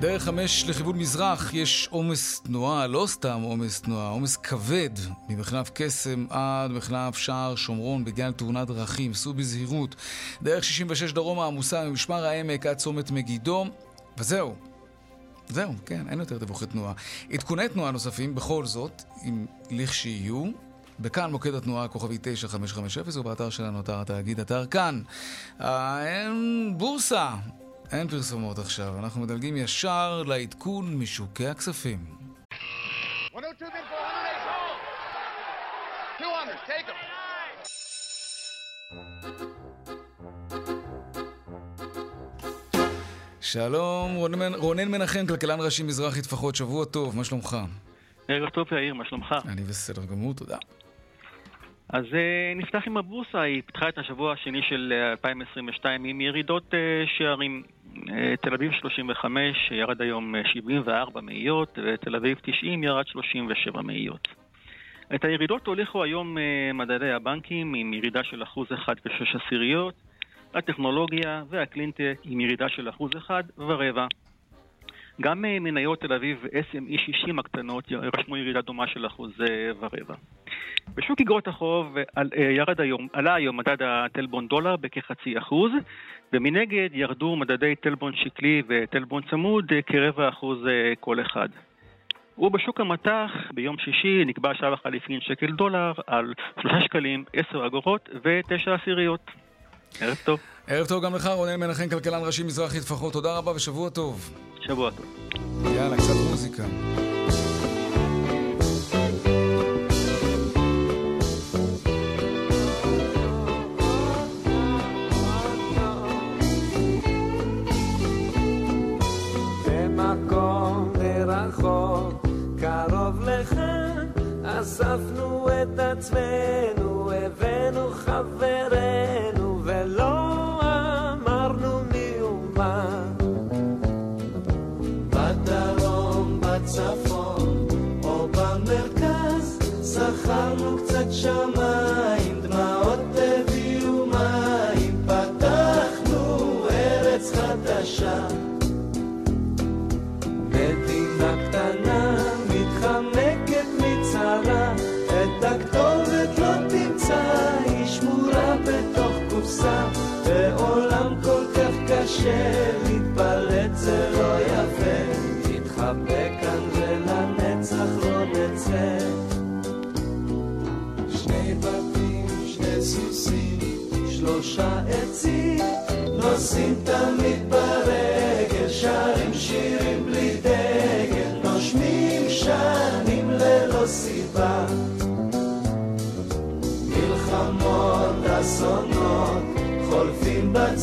דרך חמש לכיוון מזרח יש עומס תנועה, לא סתם עומס תנועה, עומס כבד ממחלף קסם עד מחלף שער שומרון בגלל תאונת דרכים. סעו בזהירות. דרך 66 דרומה עמוסה ממשמר העמק עד צומת מגידו, וזהו. זהו, כן, אין יותר דיווחי תנועה. עדכוני תנועה נוספים, בכל זאת, אם לכשיהיו, בכאן מוקד התנועה הכוכבי 9550 ובאתר שלנו, אתר התאגיד, אתר כאן. אה, בורסה. אין פרסומות עכשיו, אנחנו מדלגים ישר לעדכון משוקי הכספים. 102 שלום, רונן, רונן מנחם, כלכלן ראשי מזרחי טפחות, שבוע טוב, מה שלומך? ערב טוב יאיר, מה שלומך? אני בסדר גמור, תודה. אז uh, נפתח עם הבורסה, היא פיתחה את השבוע השני של 2022 עם ירידות uh, שערים. Uh, תל אביב 35 ירד היום 74 מאיות, ותל אביב 90 ירד 37 מאיות. את הירידות הוליכו היום uh, מדדי הבנקים עם ירידה של אחוז אחד ושש עשיריות, הטכנולוגיה והקלינטק עם ירידה של אחוז אחד ורבע. גם מניות תל אביב SME 60 הקטנות רשמו ירידה דומה של אחוז ורבע. בשוק אגרות החוב ירד היום, עלה היום מדד הטלבון דולר בכחצי אחוז, ומנגד ירדו מדדי טלבון שקלי וטלבון צמוד כרבע אחוז כל אחד. ובשוק המטח ביום שישי נקבע שער החליפין שקל דולר על שלושה שקלים, עשר אגורות ותשע עשיריות. ערב טוב. ערב טוב גם לך, רונן מנחם, כלכלן ראשי מזרחי טפחות. תודה רבה ושבוע טוב. שבוע טוב. יאללה, קצת מוזיקה. את עצמנו,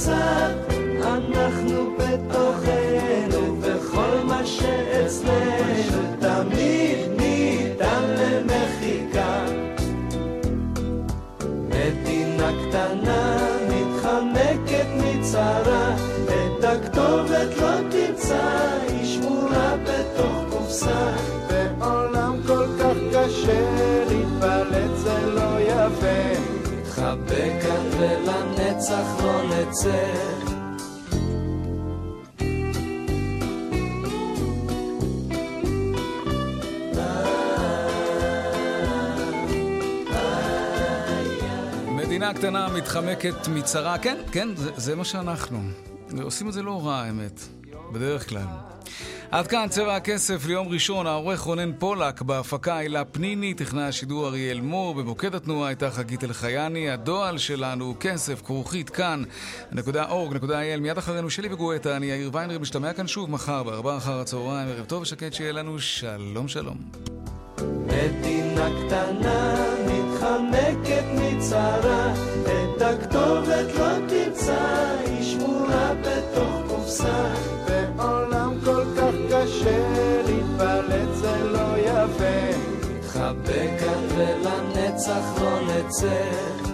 בצד, אנחנו בתוכנו, וכל מה שאצלנו תמיד ניתן למחיקה. מדינה קטנה מתחמקת מצרה, את הכתובת לא תמצא, היא שמורה בתוך קופסה. ולנצח לא נצא. מדינה קטנה מתחמקת מצרה, כן, כן, זה, זה מה שאנחנו. עושים את זה לא רע, האמת, בדרך כלל. עד כאן צבע הכסף ליום ראשון, העורך רונן פולק, בהפקה הילה פניני, טכנאי השידור אריאל מור, במוקד התנועה הייתה חגית אלחייני, הדועל שלנו כסף, כרוכית, כאן, נקודה אורג, נקודה אייל, מיד אחרינו שלי וגואטה, אני יאיר ויינרב, משתמע כאן שוב מחר בארבעה אחר הצהריים, ערב טוב ושקט שיהיה לנו, שלום שלום. מדינה קטנה מתחמקת מצרה, את הכתובת לא תמצא, היא שמורה בתוך קופסה. ולנצח לא נצא.